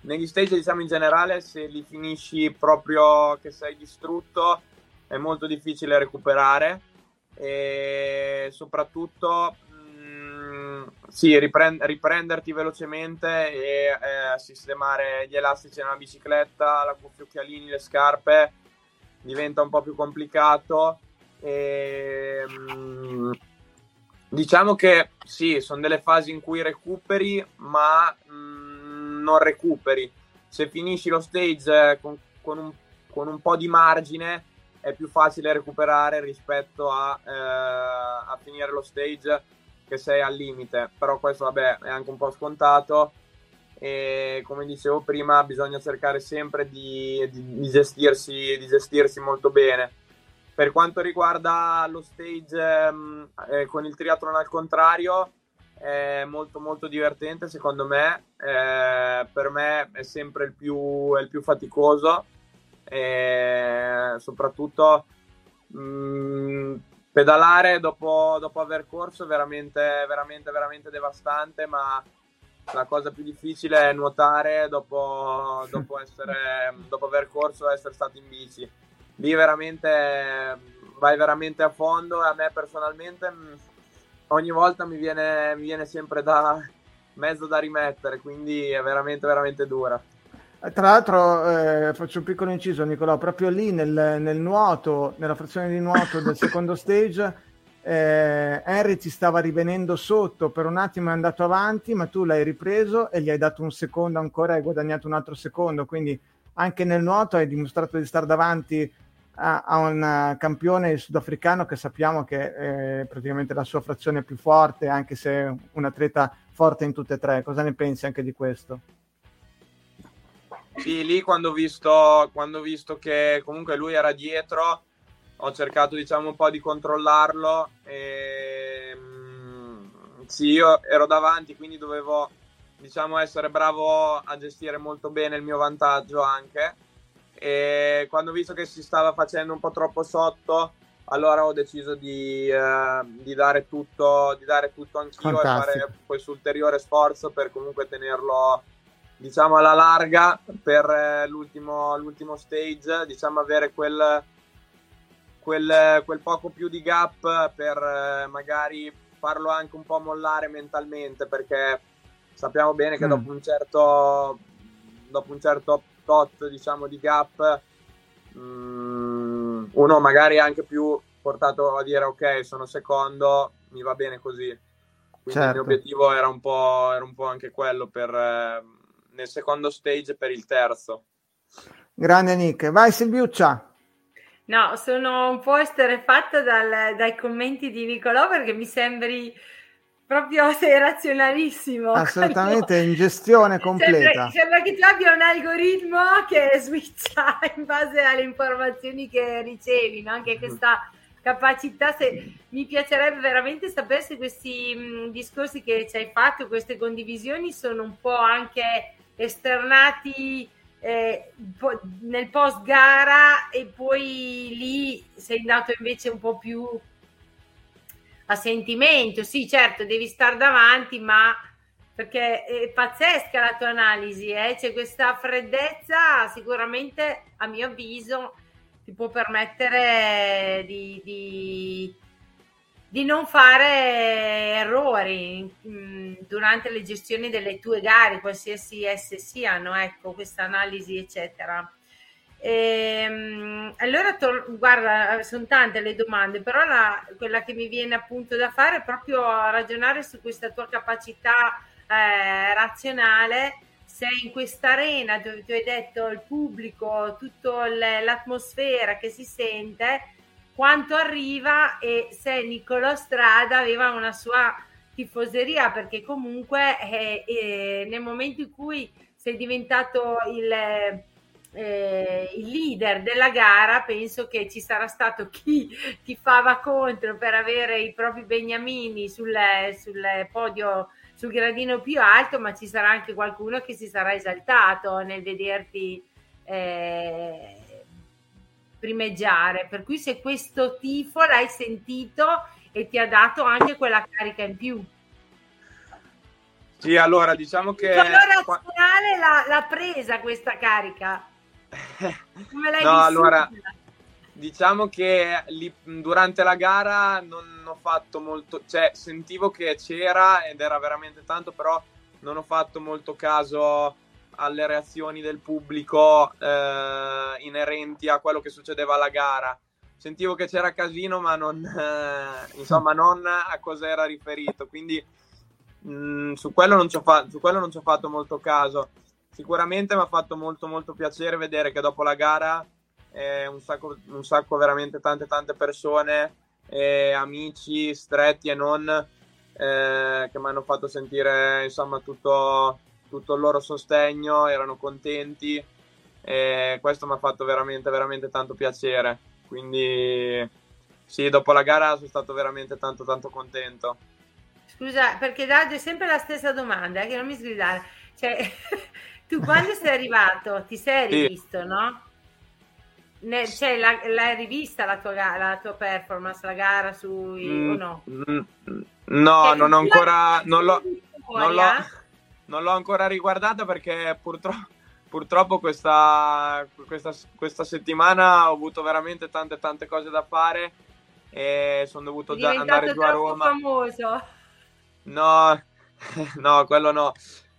negli stage, diciamo in generale, se li finisci proprio che sei distrutto, è molto difficile recuperare e soprattutto mm, sì, riprend- riprenderti velocemente e eh, sistemare gli elastici nella bicicletta, la cuffia occhialini, le scarpe diventa un po' più complicato. E, mh, diciamo che sì, sono delle fasi in cui recuperi, ma mh, non recuperi. Se finisci lo stage con, con, un, con, un, po' di margine, è più facile recuperare rispetto a, eh, a finire lo stage che sei al limite. Però questo, vabbè, è anche un po' scontato e come dicevo prima bisogna cercare sempre di, di, di, gestirsi, di gestirsi molto bene. Per quanto riguarda lo stage ehm, eh, con il triathlon al contrario, è molto molto divertente secondo me, eh, per me è sempre il più, il più faticoso, e soprattutto mh, mm, pedalare dopo, dopo aver corso è veramente, veramente, veramente devastante, ma la cosa più difficile è nuotare dopo, <laughs> dopo, essere, dopo aver corso e essere stato in bici. Lì veramente vai veramente a fondo e a me personalmente mm, ogni volta mi viene, mi viene sempre da mezzo da rimettere, quindi è veramente, veramente dura. Eh, tra l'altro eh, faccio un piccolo inciso Nicolò, proprio lì nel, nel nuoto, nella frazione di nuoto del secondo stage eh, Henry ti stava rivenendo sotto, per un attimo è andato avanti, ma tu l'hai ripreso e gli hai dato un secondo ancora, hai guadagnato un altro secondo, quindi anche nel nuoto hai dimostrato di stare davanti a, a un campione sudafricano che sappiamo che è praticamente la sua frazione più forte, anche se è un atleta forte in tutte e tre. Cosa ne pensi anche di questo? Sì, lì quando ho visto, quando ho visto che comunque lui era dietro, ho cercato diciamo un po' di controllarlo e mm, sì io ero davanti quindi dovevo diciamo essere bravo a gestire molto bene il mio vantaggio anche e quando ho visto che si stava facendo un po' troppo sotto allora ho deciso di, eh, di dare tutto di dare tutto anch'io Fantastico. e fare questo ulteriore sforzo per comunque tenerlo diciamo alla larga per eh, l'ultimo, l'ultimo stage diciamo avere quel quel, quel poco più di gap per eh, magari farlo anche un po' mollare mentalmente perché sappiamo bene che mm. dopo un certo dopo un certo tot diciamo di gap um, uno magari è anche più portato a dire ok sono secondo mi va bene così quindi certo. il mio obiettivo era un po', era un po anche quello per eh, nel secondo stage per il terzo grande Nick vai Silviuccia No, sono un po' esterefatta dal, dai commenti di Nicolò perché mi sembri proprio <laughs> sei razionalissimo. Assolutamente, quando... in gestione completa. Sembra, sembra, che tu abbia un algoritmo che <laughs> switcha in base alle informazioni che ricevi, no? anche questa capacità. Se... Mi piacerebbe veramente sapere se questi mh, discorsi che ci hai fatto, queste condivisioni, sono un po' anche esternati eh, nel post gara e poi lì sei andato invece un po' più a sentimento. Sì, certo, devi stare davanti, ma perché è pazzesca la tua analisi, eh? c'è questa freddezza, sicuramente a mio avviso ti può permettere di, di di non fare errori mm, durante le gestioni delle tue gare, qualsiasi esse siano, ecco, questa analisi, eccetera. E, ehm, allora, to- guarda, sono tante le domande, però la, quella che mi viene appunto da fare è proprio ragionare su questa tua capacità eh, razionale. Sei in questa arena dove tu hai detto il pubblico, tutta l'atmosfera che si sente, quanto arriva e se Niccolò Strada aveva una sua tifoseria, perché comunque eh, eh, nel momento in cui sei diventato il eh, il leader della gara, penso che ci sarà stato chi ti fava contro per avere i propri beniamini sul, sul podio, sul gradino più alto, ma ci sarà anche qualcuno che si sarà esaltato nel vederti eh, primeggiare. Per cui se questo tifo l'hai sentito e ti ha dato anche quella carica in più. Sì, allora diciamo che... Il razionale l'ha, l'ha presa questa carica. <laughs> Come l'hai no, vissuta? allora diciamo che lì, durante la gara non ho fatto molto, cioè sentivo che c'era ed era veramente tanto, però non ho fatto molto caso alle reazioni del pubblico eh, inerenti a quello che succedeva alla gara. Sentivo che c'era casino, ma non, eh, insomma, non a cosa era riferito. Quindi mh, mm, su, quello fa- su quello non ci ho fatto molto caso sicuramente mi ha fatto molto molto piacere vedere che dopo la gara eh, un, sacco, un sacco veramente tante tante persone eh, amici stretti e non eh, che mi hanno fatto sentire insomma tutto, tutto il loro sostegno erano contenti e questo mi ha fatto veramente veramente tanto piacere quindi sì dopo la gara sono stato veramente tanto tanto contento scusa perché Daggio è sempre la stessa domanda eh, che non mi sgridare cioè <laughs> Tu quando sei arrivato ti sei rivisto, sì. no? Ne, cioè, la, l'hai rivista la tua, la tua performance, la gara sui mm, no? Mm, no, cioè, non ho ancora non l'ho, non, l'ho, non l'ho, ancora riguardata perché purtroppo, purtroppo questa, questa, questa, settimana ho avuto veramente tante tante cose da fare e sono dovuto già andare giù a Roma. famoso. No, <laughs> no, quello no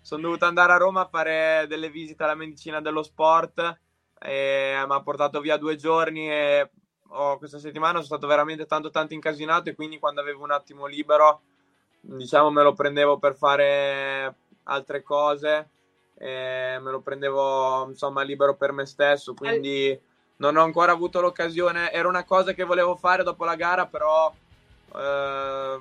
sono dovuto andare a Roma a fare delle visite alla medicina dello sport e mi ha portato via due giorni e oh, questa settimana sono stato veramente tanto tanto incasinato e quindi quando avevo un attimo libero diciamo me lo prendevo per fare altre cose e me lo prendevo insomma libero per me stesso quindi non ho ancora avuto l'occasione. Era una cosa che volevo fare dopo la gara però eh,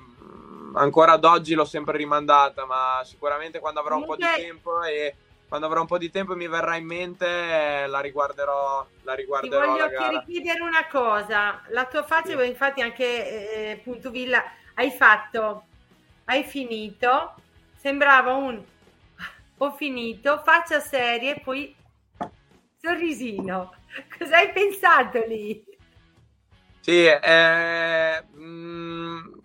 ancora ad oggi l'ho sempre rimandata, ma sicuramente quando avrò un po' di tempo e quando avrò un po' di tempo e mi verrà in mente la riguarderò, la riguarderò Ti voglio richiedere una cosa, la tua faccia, sì. infatti anche eh, Punto Villa, hai fatto, hai finito, sembrava un ho finito, faccia seria e poi sorrisino. <laughs> Cosa hai pensato lì? Sì, eh, mh, mm,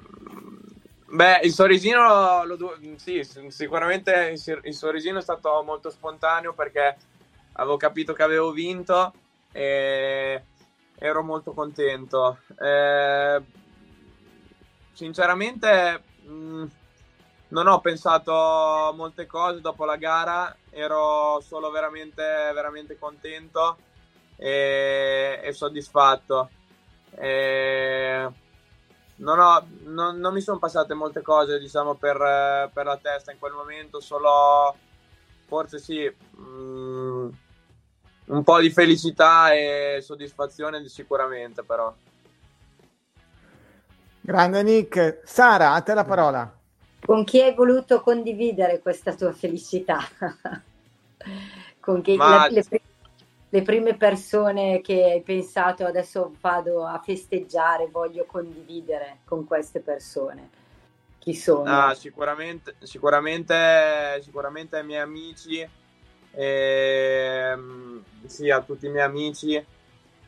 Beh, il sorrisino, lo, sì, sicuramente il sorrisino è stato molto spontaneo perché avevo capito che avevo vinto e ero molto contento. Eh, sinceramente mh, non ho pensato molte cose dopo la gara, ero solo veramente, veramente contento e, e soddisfatto. E, non, ho, non, non mi sono passate molte cose, diciamo, per, per, la testa in quel momento, solo forse sì, mh, mm, un po' di felicità e soddisfazione sicuramente, però. Grande Nick. Sara, a te la parola. Con chi hai voluto condividere questa tua felicità? <laughs> Con chi Ma... le, le, le prime persone che hai pensato adesso vado a festeggiare, voglio condividere con queste persone? Chi sono? Ah, sicuramente, sicuramente, sicuramente ai miei amici, eh, sì, a tutti i miei amici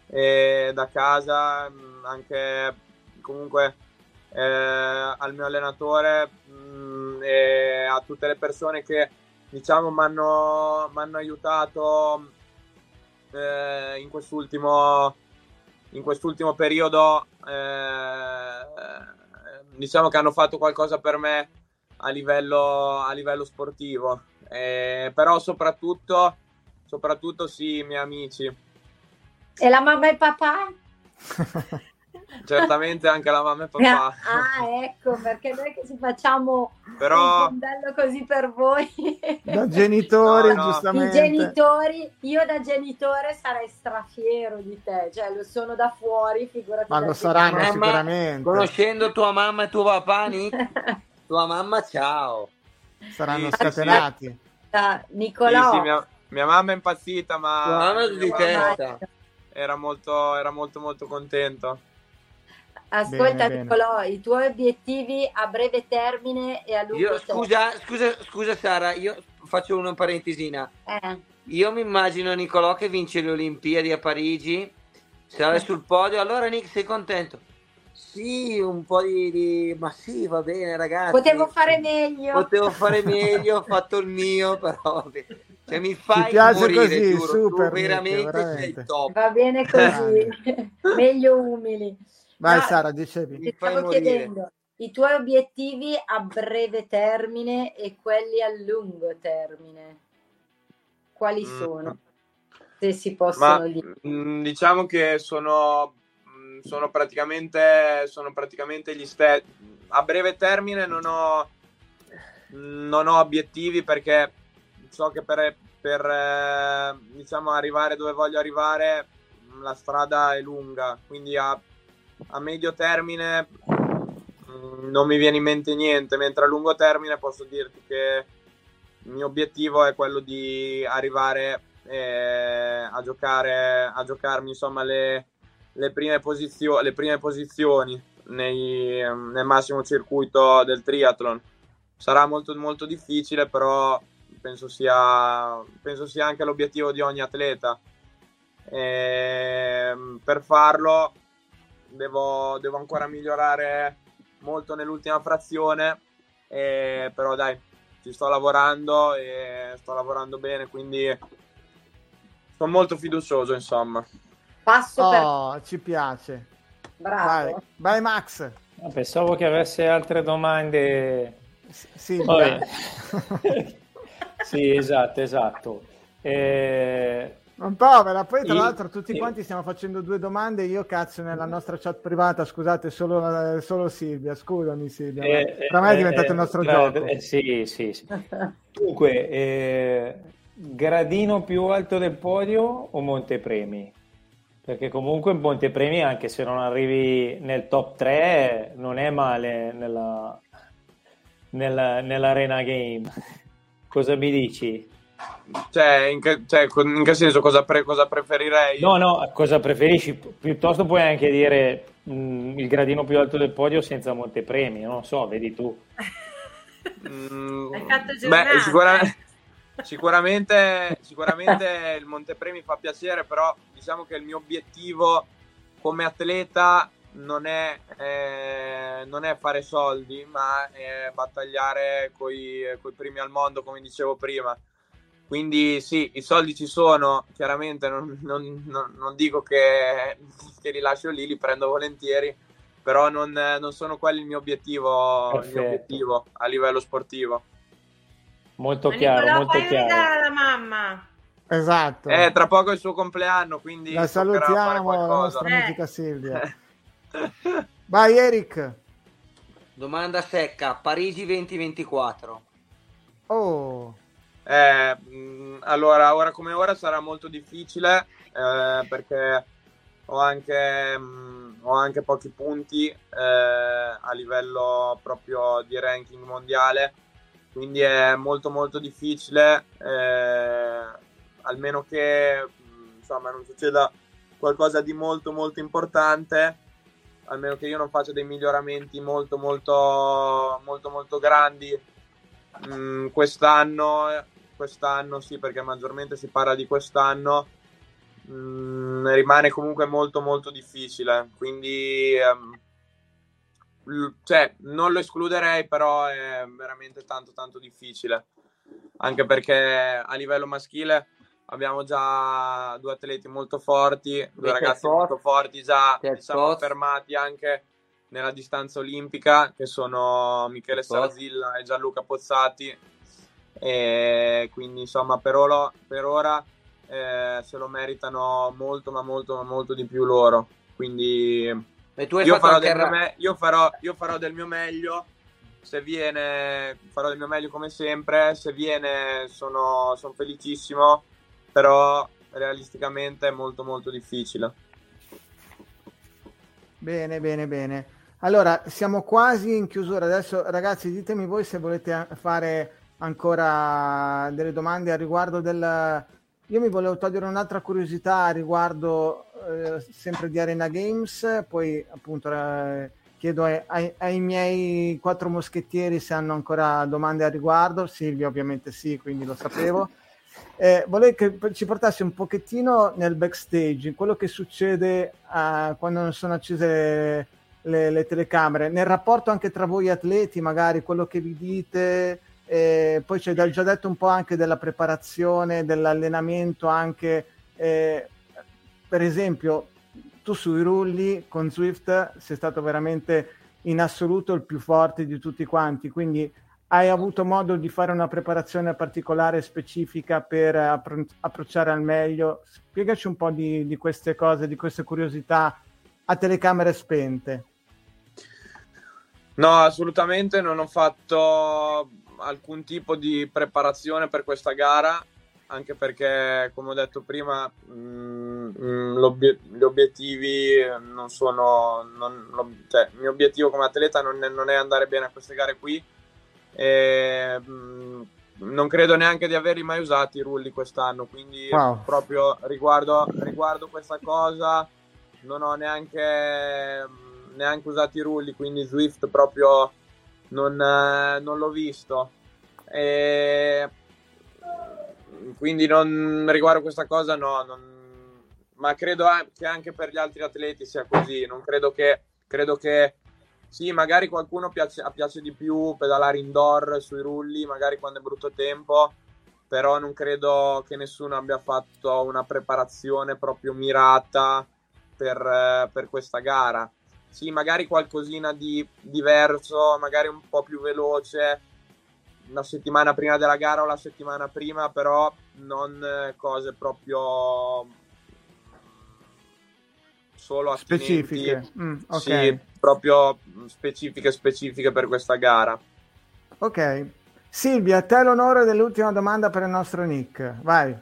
eh, da casa, anche comunque eh, al mio allenatore mh, mm, e a tutte le persone che diciamo mi hanno aiutato eh, in quest'ultimo in quest'ultimo periodo eh, diciamo che hanno fatto qualcosa per me a livello, a livello sportivo. Eh, però soprattutto, soprattutto sì, i miei amici. E la mamma e il papà? <laughs> Certamente anche la mamma e papà. Ah, ecco, perché noi che ci facciamo Però... un bello così per voi. Da genitori, No, no. giustamente. I genitori, io da genitore sarei strafiero di te, cioè lo sono da fuori, figurati. Ma lo saranno Mamma, sicuramente. Conoscendo tua mamma e tuo papà, Nick, <laughs> tua mamma ciao. Saranno Sì, sì, scatenati. Sì, Nicolò, sì, mia, mia mamma è impazzita, ma mamma era molto, era molto molto contento. Ascolta Bene, bene. Nicolò, i tuoi obiettivi a breve termine e a lungo Io, termine. scusa, scusa, scusa Sara, io faccio una parentesina. Eh, Io mi immagino Nicolò che vince le Olimpiadi a Parigi, sale sul podio. Allora Nick, sei contento? Sì, un po' di... di- Ma sì, va bene ragazzi. potevo fare meglio. Potevo fare <laughs> meglio, ho fatto il mio, però vabbè. Cioè, mi fai piace morire, così, giuro. super, tu veramente, veramente. sei top. Va bene così, <laughs> meglio umili. Vai No, Sara, dicevi. Ti stavo chiedendo i tuoi obiettivi a breve termine e quelli a lungo termine. Quali Mm. sono? Se si possono Ma dire. mm, diciamo che sono, mm, sono praticamente, sono praticamente gli stessi. A breve termine non ho, non ho obiettivi perché so che per, per, eh, diciamo, arrivare dove voglio arrivare la strada è lunga, quindi a, a medio termine mm, non mi viene in mente niente, mentre a lungo termine posso dirti che il mio obiettivo è quello di arrivare eh, a giocare a giocarmi insomma le, le prime, posizio- le prime posizioni nei- nel massimo circuito del triathlon. Sarà molto molto difficile però penso sia, penso sia anche l'obiettivo di ogni atleta. Ehm, per farlo devo, devo ancora migliorare molto nell'ultima frazione eh, però dai ci sto lavorando e sto lavorando bene quindi sono molto fiducioso insomma Passo per Oh, ci piace. bravo. Vai, vai Max. Ah, Pensavo che avesse altre domande. S-. Vabbè. <laughs> sì, esatto, esatto. Eh, Non povera, poi tra l'altro tutti io- quanti stiamo facendo due domande, io cazzo nella nostra chat privata, scusate, solo, solo Silvia, scusami Silvia, ma eh, oramai è eh, diventato eh, il nostro eh, gioco. eh, sì, sì, sì. <laughs> Dunque, eh, gradino più alto del podio o Montepremi? Perché comunque Montepremi, anche se non arrivi nel top 3, non è male nella, nella- nell'Arena Game. Cosa mi dici? Cioè in che, cioè, in che senso cosa, pre- cosa preferirei No, no, cosa preferisci? Piuttosto puoi anche dire mh, il gradino più alto del podio senza Montepremi, non so, vedi tu. Mm, Hai fatto beh, giornata, sicura- eh. sicuramente, sicuramente il Montepremi fa piacere, però diciamo che il mio obiettivo come atleta non è, eh, non è fare soldi, ma è battagliare con i primi al mondo, come dicevo prima. Quindi sì, i soldi ci sono, chiaramente non, non- non- non dico che, che li lascio lì, li prendo volentieri, però non, non sono quelli il mio obiettivo, il mio obiettivo a livello sportivo. Molto Ma chiaro, Nicolò, molto chiaro. alla mamma. Esatto, Eh, tra poco è il suo compleanno, quindi la salutiamo, la nostra Eh. mitica Silvia. <laughs> Vai Eric. Domanda secca, Parigi 2024. Oh, Eh, mh, allora, ora come ora sarà molto difficile eh, perché ho anche, mh, ho anche pochi punti eh, a livello proprio di ranking mondiale, quindi è molto molto difficile, eh, almeno che mh, insomma non succeda qualcosa di molto molto importante, almeno che io non faccia dei miglioramenti molto molto molto molto grandi Mm, quest'anno, quest'anno sì, perché maggiormente si parla di quest'anno, mm, rimane comunque molto molto difficile. Quindi, l- cioè, non lo escluderei, però è veramente tanto tanto difficile. Anche perché a livello maschile abbiamo già due atleti molto forti, due ragazzi Phelps. molto forti, già diciamo, affermati anche nella distanza olimpica, che sono Michele Sarazilla e Gianluca Pozzati. E quindi insomma per ora, per ora eh, se lo meritano molto ma molto ma molto di più loro. Quindi io farò, del me- io, farò, io farò del mio meglio se viene farò del mio meglio come sempre, se viene sono, sono felicissimo, però realisticamente è molto molto difficile. Bene, bene, bene. Allora, siamo quasi in chiusura. Adesso, ragazzi, ditemi voi se volete fare ancora delle domande a riguardo del... Io mi volevo togliere un'altra curiosità a riguardo eh, sempre di Arena Games, poi appunto eh, chiedo ai, ai, ai, miei quattro moschettieri se hanno ancora domande a riguardo. Silvia ovviamente sì, quindi lo sapevo. Eh, vorrei che ci portassi un pochettino nel backstage, quello che succede uh, quando non sono accese le, le, telecamere, nel rapporto anche tra voi atleti, magari quello che vi dite, eh, poi c'è già detto un po' anche della preparazione, dell'allenamento anche, eh, per esempio, tu sui rulli con Swift sei stato veramente in assoluto il più forte di tutti quanti, quindi hai avuto modo di fare una preparazione particolare specifica per appro- approcciare al meglio? Spiegaci un po' di, di queste cose, di queste curiosità a telecamere spente. No, assolutamente non ho fatto alcun tipo di preparazione per questa gara, anche perché, come ho detto prima, mh, mm, mh, gli obiettivi non sono. Non, cioè, il mio obiettivo come atleta non è, non è andare bene a queste gare qui e, mh, mm, non credo neanche di averli mai usati i rulli quest'anno, quindi wow. proprio riguardo, riguardo, questa cosa non ho neanche, neanche usato i rulli, quindi Swift proprio non, eh, non l'ho visto. E, quindi non, riguardo questa cosa no, non, ma credo che anche per gli altri atleti sia così, non credo che, credo che sì, magari qualcuno piace, piace di più pedalare indoor sui rulli, magari quando è brutto tempo, però non credo che nessuno abbia fatto una preparazione proprio mirata per, per questa gara. Sì, magari qualcosina di diverso, magari un po' più veloce la settimana prima della gara o la settimana prima, però non cose proprio solo specifiche. Mm, okay. Sì, proprio specifiche specifiche per questa gara. Ok. Silvia, a te l'onore dell'ultima domanda per il nostro Nick. Vai.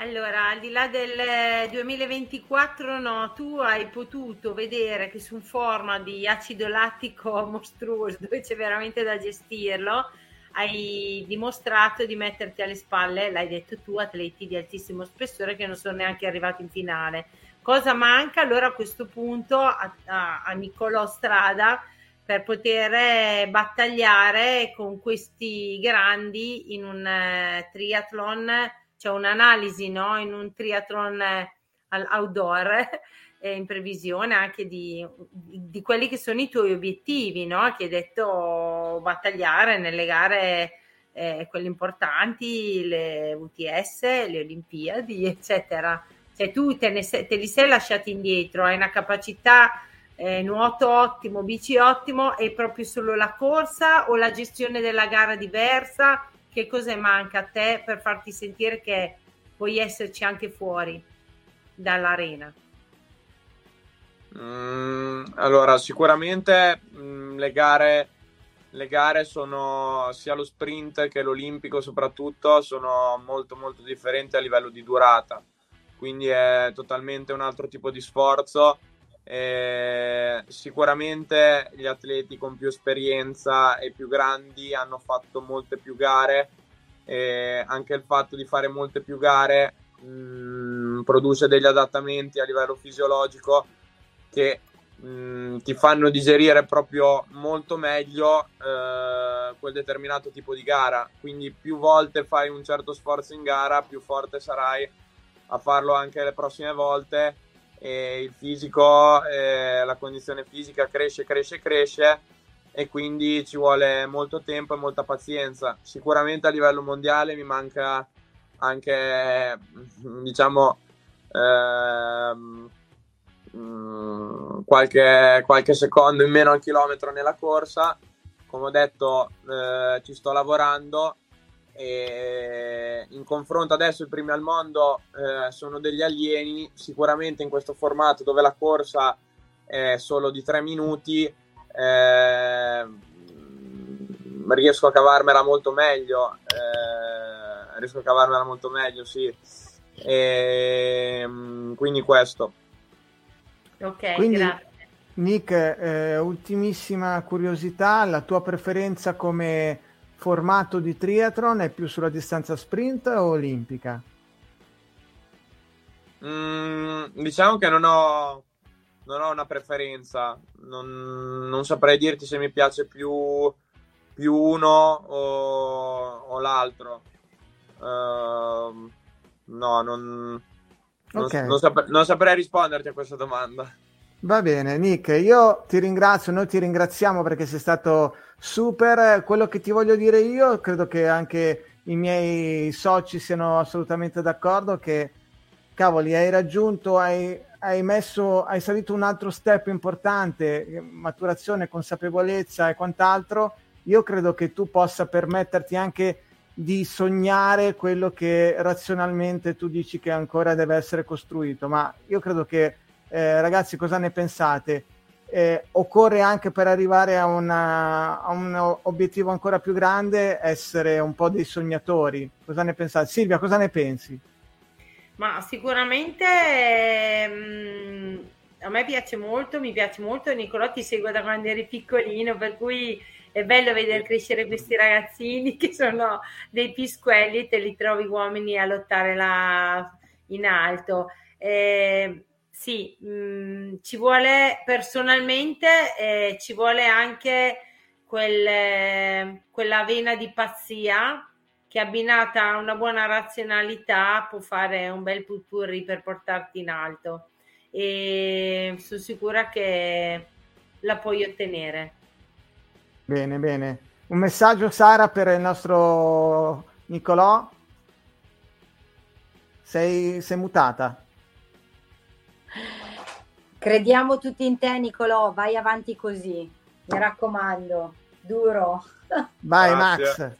Allora, al di là del 2024, no, tu hai potuto vedere che su un format di acido lattico <laughs> mostruoso, dove c'è veramente da gestirlo, hai dimostrato di metterti alle spalle, l'hai detto tu, atleti di altissimo spessore che non sono neanche arrivati in finale. Cosa manca allora a questo punto a, a, a Niccolò Strada per poter battagliare con questi grandi in un uh, triathlon, c'è un'analisi no? in un triathlon uh, outdoor <laughs> eh, in previsione anche di, di, quelli che sono i tuoi obiettivi, no? che hai detto battagliare nelle gare eh, quelle importanti, le UTS, le Olimpiadi, eccetera cioè tu te, ne sei, te li sei lasciati indietro, hai una capacità eh, nuoto ottimo, bici ottimo, è proprio solo la corsa o la gestione della gara diversa? Che cosa manca a te per farti sentire che puoi esserci anche fuori dall'arena? Mm, allora, sicuramente mm, le gare le gare sono sia lo sprint che l'olimpico soprattutto sono molto molto differenti a livello di durata quindi è totalmente un altro tipo di sforzo. E sicuramente gli atleti con più esperienza e più grandi hanno fatto molte più gare. E anche il fatto di fare molte più gare mh, mm, produce degli adattamenti a livello fisiologico che mh, mm, ti fanno digerire proprio molto meglio eh, quel determinato tipo di gara. Quindi più volte fai un certo sforzo in gara più forte sarai a farlo anche le prossime volte e il fisico, eh, la condizione fisica cresce, cresce, cresce e quindi ci vuole molto tempo e molta pazienza. Sicuramente a livello mondiale mi manca anche, <laughs> diciamo, ehm, mm, qualche, qualche secondo in meno al chilometro nella corsa. Come ho detto, eh, ci sto lavorando e in confronto adesso i primi al mondo eh, sono degli alieni. Sicuramente in questo formato dove la corsa è solo di tre minuti, eh, riesco a cavarmela molto meglio. Eh, riesco a cavarmela molto meglio, sì. E, mm, quindi questo. Ok, Quindi, grazie. Nick, eh, ultimissima curiosità, la tua preferenza come formato di triathlon è più sulla distanza sprint o olimpica? Mm, diciamo che non ho, non ho una preferenza, non, non saprei dirti se mi piace più, più uno o, o l'altro. Ehm, no, non, non, Ok. non sapre- non saprei risponderti a questa domanda. Va bene, Nick, io ti ringrazio, noi ti ringraziamo perché sei stato super. Quello che ti voglio dire io, credo che anche i miei soci siano assolutamente d'accordo che, cavoli, hai raggiunto, hai, hai messo, hai salito un altro step importante, maturazione, consapevolezza e quant'altro. Io credo che tu possa permetterti anche di sognare quello che razionalmente tu dici che ancora deve essere costruito, ma io credo che eh, ragazzi, cosa ne pensate? Eh, occorre anche per arrivare a, una- a un obiettivo ancora più grande essere un po' dei sognatori. Cosa ne pensate? Silvia, cosa ne pensi? Ma sicuramente ehm, a me piace molto, mi piace molto. Nicolò ti seguo da quando eri piccolino, per cui è bello vedere crescere questi ragazzini che sono dei pisquelli te li trovi uomini a lottare là in alto. Eh, sì, mh, ci vuole personalmente, eh, ci vuole anche quel- quella vena di pazzia che abbinata a una buona razionalità può fare un bel putpurri per portarti in alto e sono sicura che la puoi ottenere. Bene, bene. Un messaggio, Sara, per il nostro Nicolò. Sei, sei mutata. Crediamo tutti in te, Nicolò, vai avanti così. Mi raccomando, duro. Vai, Grazie. Max.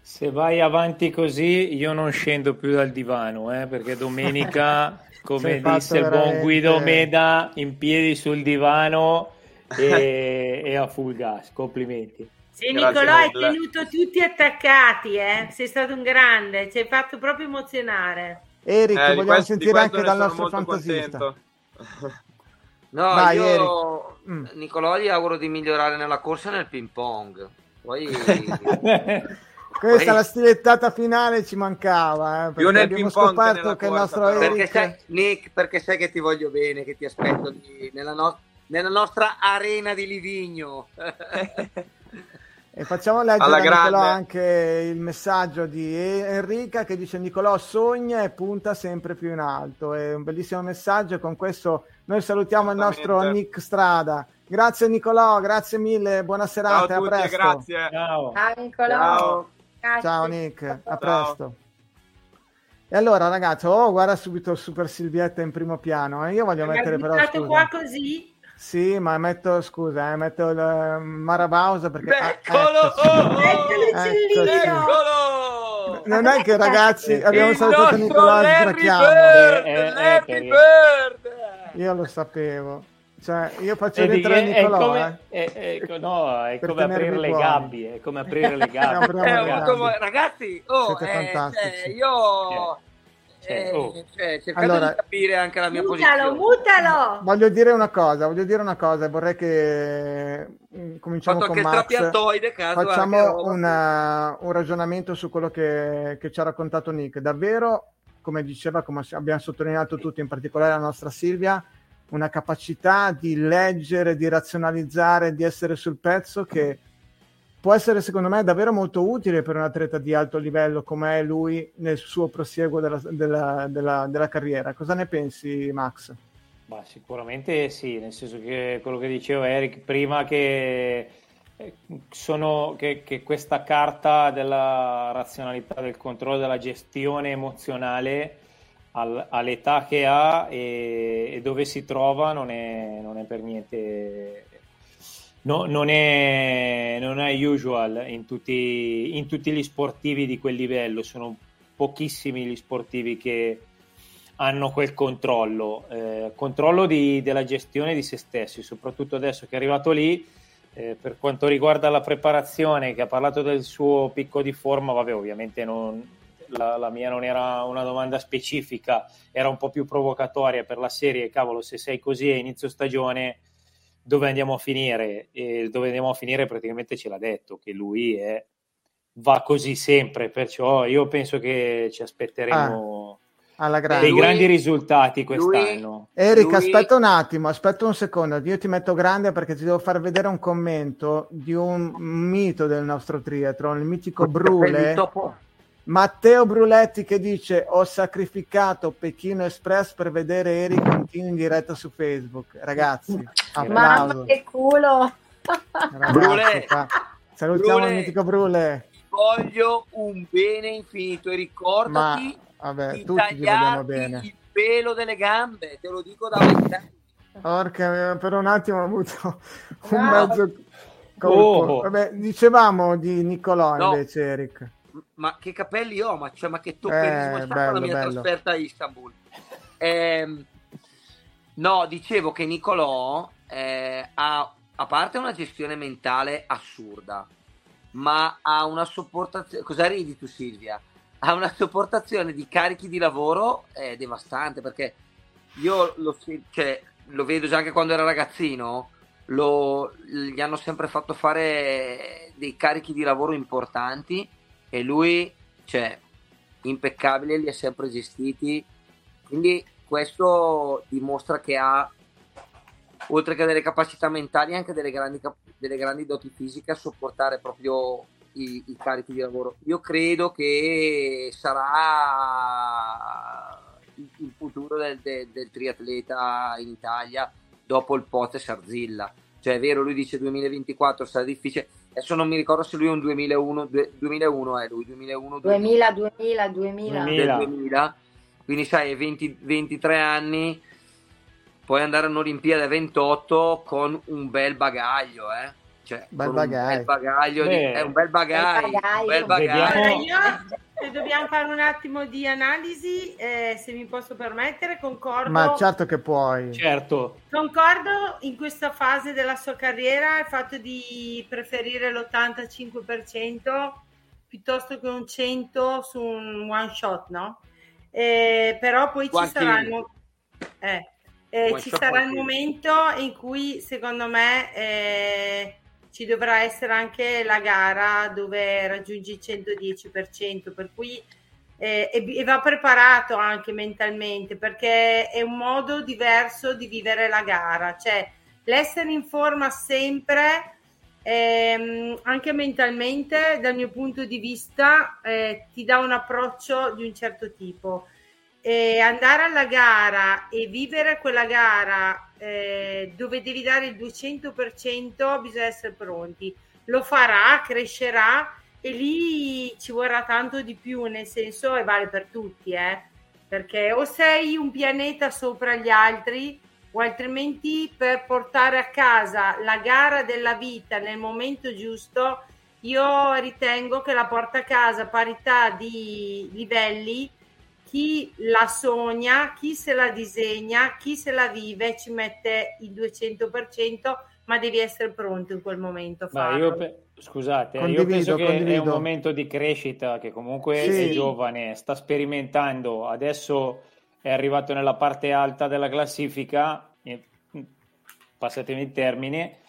Se vai avanti così, io non scendo più dal divano, eh, perché domenica, <laughs> come disse il buon Guido Meda, in piedi sul divano e, <laughs> e a full gas. Complimenti. Sì, Nicolò, hai tenuto tutti attaccati, eh? Sei stato un grande, ci hai fatto proprio emozionare. Eric, Eh, vogliamo questo- sentire anche dal nostro fantasista. contento. <laughs> No, Vai, io Eric. Mm. Nicolò gli auguro di migliorare nella corsa e nel ping pong. Poi <laughs> Questa Poi- la stilettata finale ci mancava, eh, Più perché nel abbiamo ping pong che che il nostro però. perché Eric sai, Nick, perché sai che ti voglio bene, che ti aspetto lì nella, no- nella nostra arena di Livigno. <laughs> E facciamo leggere a Nicolò anche il messaggio di Enrica che dice Nicolò sogna e punta sempre più in alto. È un bellissimo messaggio e con questo noi salutiamo il nostro. Nick Strada. Grazie Nicolò, grazie mille, buona Ciao serata, a a tutti e presto. grazie. Ciao. Ciao, Nicolò. Ciao. Ciao Nick, a Ciao. presto. E allora ragazzi, oh guarda subito Super Silvietta in primo piano. eh. Io voglio Mi mettere però scusa. qua così? Sì, ma metto scusa, eh, metto il eh, Marabausa perché ah, Eccolo! eccoci. Oh, oh, Ecco oh. l'uccellino! Eccolo! Non è che ragazzi abbiamo Il salutato e Larry sbracchiamo. Bird! Io lo sapevo. Cioè, io faccio Vedi rientrare è Nicolò, come, eh. è- è- no, è come aprire le buoni. gabbie, è come aprire le <laughs> gabbie. Apriamo Eh, le oh, come- ragazzi, oh, Siete eh, fantastici. cioè, io Cioè, eh, oh. cioè, cercate Allora- di capire anche la mia Mutalo, posizione. mutalo! Voglio dire una cosa, voglio dire una cosa, e vorrei che mm, cominciamo Fatto con anche il Max. trapiantoide, caso Facciamo una- un ragionamento su quello che, che ci ha raccontato Nick. Davvero, come diceva, come abbiamo sottolineato tutti, in particolare la nostra Silvia, una capacità di leggere, di razionalizzare, di essere sul pezzo che può essere secondo me davvero molto utile per un atleta di alto livello come è lui nel suo prosieguo della, della- della- della carriera. Cosa ne pensi, Max? Ma sicuramente sì, nel senso che quello che diceva Eric prima che, eh, sono, che, che questa carta della razionalità, del controllo, della gestione emozionale al, all'età che ha e, e, dove si trova non è, non è per niente no, non, è, non è usual in tutti, in tutti gli sportivi di quel livello. Sono pochissimi gli sportivi che hanno quel controllo eh, controllo di, della gestione di se stessi soprattutto adesso che è arrivato lì eh, per quanto riguarda la preparazione che ha parlato del suo picco di forma vabbè ovviamente non, la, la, mia non era una domanda specifica, era un po' più provocatoria per la serie, cavolo, se sei così a inizio stagione, dove andiamo a finire? E dove andiamo a finire praticamente ce l'ha detto, che lui è, va così sempre, perciò io penso che ci aspetteremo... Ah. Alla grande. dei lui, grandi risultati quest'anno. Lui, Eric, lui... aspetta un attimo, aspetta un secondo, io ti metto grande perché ti devo far vedere un commento di un mito del nostro triathlon, il mitico Brule. Matteo Bruletti che dice ho sacrificato Pechino Express per vedere Eric Contini in diretta su Facebook. Ragazzi, applauso. Mamma che culo! Brule, salutiamo Brule, il mitico Brule. Voglio un bene infinito e ricordati Ma, vabbè, tutti ti vogliamo bene. il pelo delle gambe, te lo dico da vent'anni. Porca, per un attimo ho avuto <laughs> un mezzo colpo. Oh. Vabbè, dicevamo di Nicolò no. invece, Eric ma che capelli ho, ma, cioè, ma che toccherismo eh, è stata la mia bello. trasferta a Istanbul. Eh, no, dicevo che Nicolò eh, ha, a parte una gestione mentale assurda, ma ha una sopportazione... Cosa ridi tu Silvia? Ha una sopportazione di carichi di lavoro eh, devastante, perché io lo, cioè, lo vedo già anche quando era ragazzino, lo, gli hanno sempre fatto fare dei carichi di lavoro importanti e lui, cioè, impeccabile, li ha sempre gestiti. Quindi questo dimostra che ha, oltre che delle capacità mentali, anche delle grandi, delle grandi doti fisiche a sopportare proprio i, i carichi di lavoro. Io credo che sarà il futuro del, del, del, triatleta in Italia dopo il Pote Sarzilla. Cioè è vero, lui dice 2024 sarà difficile, adesso non mi ricordo se lui è un 2001, 2001 è lui, 2001, 2000, 2000, 2000. 2000. 2000. Quindi sai, 20, 23 anni, puoi andare all'Olimpiade 28 con un bel bagaglio, eh. Cioè, bel bagaglio. bel bagaglio di, è un bel bagaglio. Un bel bagaglio. Allora, io, se dobbiamo fare un attimo di analisi, eh, se mi posso permettere, concordo. Ma certo che puoi. Certo. Concordo in questa fase della sua carriera il fatto di preferire l'85% piuttosto che un 100 su un one shot, no? Eh, però poi ci saranno... Eh, eh, ci sarà il momento in cui secondo me eh, ci dovrà essere anche la gara dove raggiungi il 110%, per cui eh, e, e, va preparato anche mentalmente perché è un modo diverso di vivere la gara, cioè l'essere in forma sempre, ehm, anche mentalmente, dal mio punto di vista, eh, ti dà un approccio di un certo tipo. Eh, andare alla gara e vivere quella gara eh, dove devi dare il 200% bisogna essere pronti lo farà, crescerà e lì ci vorrà tanto di più nel senso e vale per tutti eh? perché o sei un pianeta sopra gli altri o altrimenti per portare a casa la gara della vita nel momento giusto io ritengo che la porta a casa parità di livelli chi la sogna, chi se la disegna, chi se la vive ci mette il 200%, ma devi essere pronto in quel momento. Ma io pe- scusate, condivido, io penso che condivido. è un momento di crescita che comunque sì. è giovane, sta sperimentando, adesso è arrivato nella parte alta della classifica, passatemi il termine,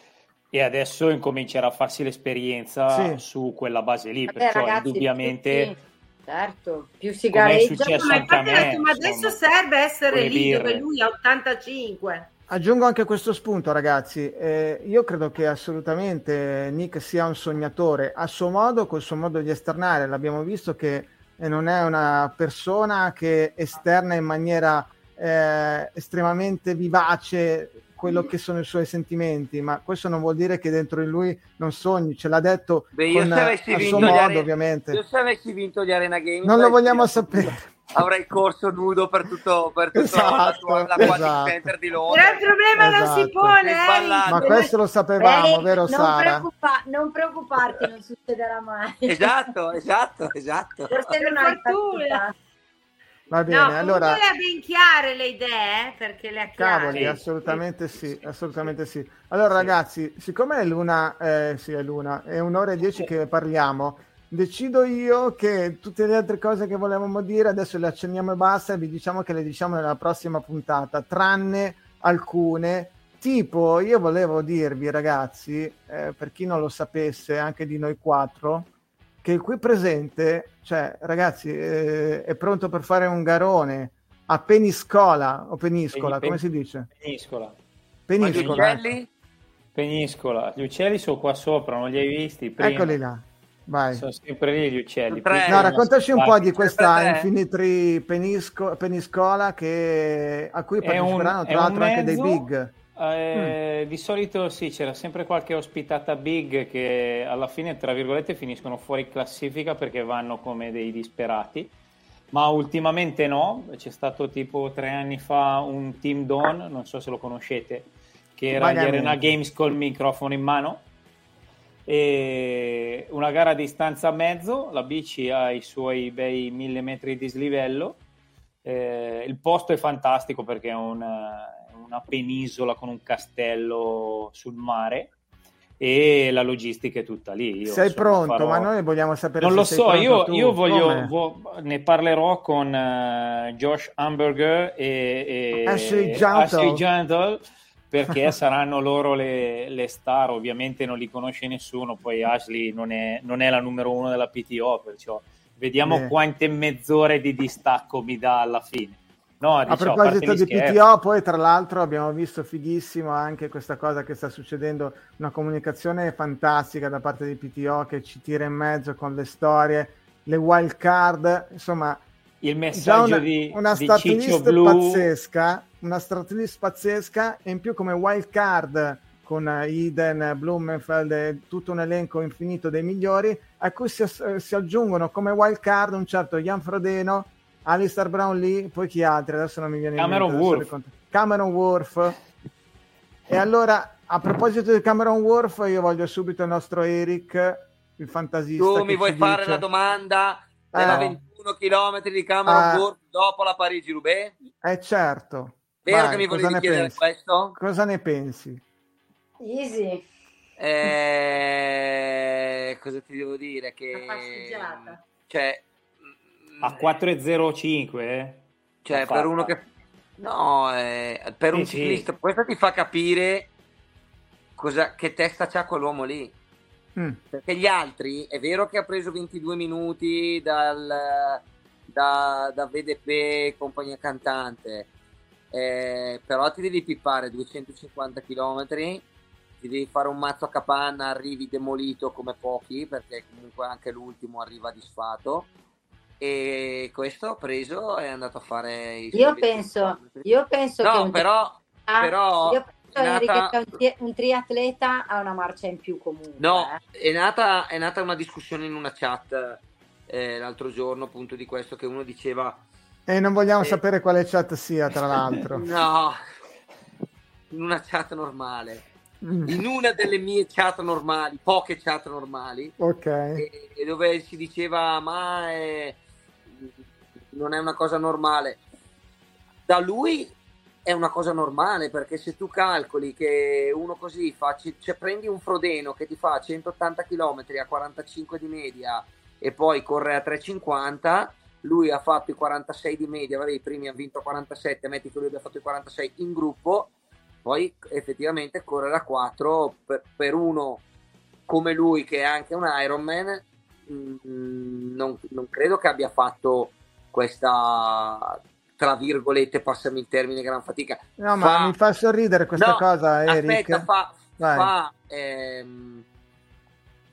e adesso incomincerà a farsi l'esperienza sì. su quella base lì, Vabbè, perciò ragazzi, indubbiamente... Sì Certo, più si gareggia. Ma, adesso serve essere lì birre. dove lui ha 85. Aggiungo anche questo spunto, ragazzi. Eh, io credo che assolutamente Nick sia un sognatore a suo modo, col suo modo di esternare. L'abbiamo visto che eh, non è una persona che esterna in maniera eh, estremamente vivace quello che sono i suoi sentimenti, ma questo non vuol dire che dentro di lui non sogni, ce l'ha detto Beh, con, a suo modo, are... ovviamente. Io se avessi vinto gli Arena Games... Non lo vogliamo sapere. avrei corso nudo per tutto, per tutto esatto, la, la esatto. Center di Londra. Però il problema esatto. non si esatto. pone. Eh, Ma questo lo sapevamo, Beh, vero non Sara? Preoccupa- non preoccuparti, non succederà mai. Esatto, esatto, esatto. Forse non hai fortuna. Va bene, no, allora... ben chiare le idee, perché le ha chiare. Cavoli, assolutamente sì, assolutamente sì. Allora sì. ragazzi, siccome è l'una, eh, sì è l'una, è un'ora e dieci che parliamo, decido io che tutte le altre cose che volevamo dire adesso le accenniamo e basta e vi diciamo che le diciamo nella prossima puntata, tranne alcune. Tipo, io volevo dirvi ragazzi, eh, per chi non lo sapesse, anche di noi quattro, che qui presente, cioè ragazzi, eh, è pronto per fare un garone a Peniscola o Peniscola, Pen- come si dice? Peniscola. Peniscola. Gli uccelli? Peniscola. Gli uccelli sono qua sopra, non li hai visti? Prima. Eccoli là. Vai. Sono sempre lì gli uccelli. No, raccontaci un po' di questa Infinitri Penisco- Peniscola che, a cui parteciperanno tra l'altro anche dei big. Eh, mm. Di solito sì, c'era sempre qualche ospitata big che alla fine, tra virgolette, finiscono fuori classifica perché vanno come dei disperati. Ma ultimamente no, c'è stato tipo tre anni fa un Team Dawn, non so se lo conoscete, che era gli Arena Games col microfono in mano. E una gara a distanza a mezzo, la bici ha i suoi bei mille metri di slivello. Eh, il posto è fantastico perché è un una penisola con un castello sul mare e la logistica è tutta lì. Io, sei insomma, pronto, farò... ma noi vogliamo sapere non lo so, io, io voglio, vo... ne parlerò con uh, Josh Hamburger e, e Ashley Gentle, Gentle perché <laughs> saranno loro le, le, star, ovviamente non li conosce nessuno, poi Ashley non è, non è la numero uno della PTO, perciò vediamo eh. quante mezz'ore di distacco mi dà alla fine. No, diciamo, a proposito a di PTO, poi tra l'altro abbiamo visto fighissimo anche questa cosa che sta succedendo, una comunicazione fantastica da parte di PTO che ci tira in mezzo con le storie, le wild card, insomma, il messaggio una, di, una di start pazzesca, una start pazzesca e in più come wild card con Eden, Blumenfeld e tutto un elenco infinito dei migliori, a cui si, si aggiungono come wild card un certo Jan Frodeno Alistair Brown lì, poi chi altri? Adesso non mi viene Cameron in mente. Cameron Worf. Cameron Worf. E allora, a proposito di Cameron Worf, io voglio subito il nostro Eric, il fantasista. Tu mi vuoi fare dice... la domanda della eh. 21 km di Cameron eh. Worf dopo la Parigi-Roubaix? Eh certo. Vero Vai, che mi volevi chiedere pensi? questo? Cosa ne pensi? Easy. Eh, cosa ti devo dire? Che... Cioè, a 4,05 eh? cioè per uno che no eh, per un sì, ciclista sì. questo ti fa capire cosa, che testa c'ha quell'uomo lì mm. perché gli altri è vero che ha preso 22 minuti dal, da, da VDP compagnia cantante eh, però ti devi pippare 250 km ti devi fare un mazzo a capanna arrivi demolito come pochi perché comunque anche l'ultimo arriva disfatto e questo ho preso e è andato a fare io penso, io penso no, che però, ah, però io penso nata... che un, tri- un, triatleta ha una marcia in più comunque no, eh. è, nata, è nata una discussione in una chat eh, l'altro giorno appunto di questo che uno diceva e non vogliamo eh, sapere quale chat sia tra <laughs> l'altro no in una chat normale Mm. in una delle mie chat normali, poche chat normali, okay. e, e dove si diceva ma è, non è una cosa normale. Da lui è una cosa normale perché se tu calcoli che uno così fa, cioè prendi un Frodeno che ti fa 180 km a 45 di media e poi corre a 350 lui ha fatto i 46 di media, vabbè, i primi ha vinto 47, metti che lui abbia fatto i 46 in gruppo, poi effettivamente correre a 4 per, per uno come lui che è anche un Ironman mh, mm, non, non, credo che abbia fatto questa tra virgolette passami il termine gran fatica no ma mi fa sorridere questa no, cosa Eric. aspetta fa, fa, ehm,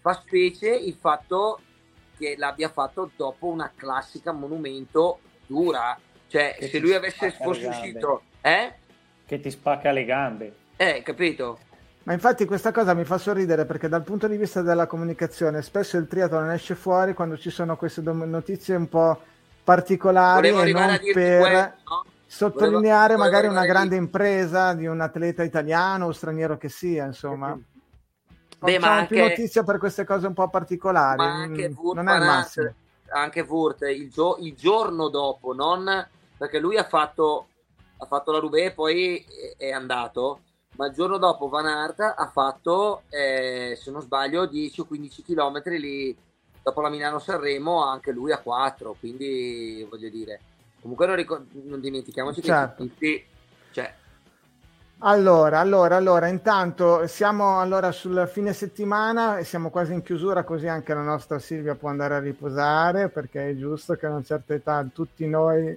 fa specie il fatto che l'abbia fatto dopo una classica monumento dura. Cioè che se lui avesse fosse uscito eh? che ti spacca le gambe. Eh capito? Ma infatti questa cosa mi fa sorridere perché dal punto di vista della comunicazione spesso il triathlon esce fuori quando ci sono queste notizie un po' particolari e non per questo, no? sottolineare Volevo- magari una grande impresa di un atleta italiano o straniero che sia, insomma. Beh, ma Facciamo più anche- notizia per queste cose un po' particolari. ma anche mm, Wurt non è il massimo. anche Wurt il, gio- il giorno dopo, non perché lui ha fatto, ha fatto la Roubaix e poi è, andato, ma il giorno dopo Van Aert ha fatto, eh, se non sbaglio, 10 o 15 km lì dopo la Milano-Sanremo, anche lui a 4, quindi voglio dire, comunque non, ricor- non dimentichiamoci Certo. che tutti, Allora, allora, allora, intanto siamo allora sul fine settimana e siamo quasi in chiusura, così anche la nostra Silvia può andare a riposare, perché è giusto che a una certa età tutti noi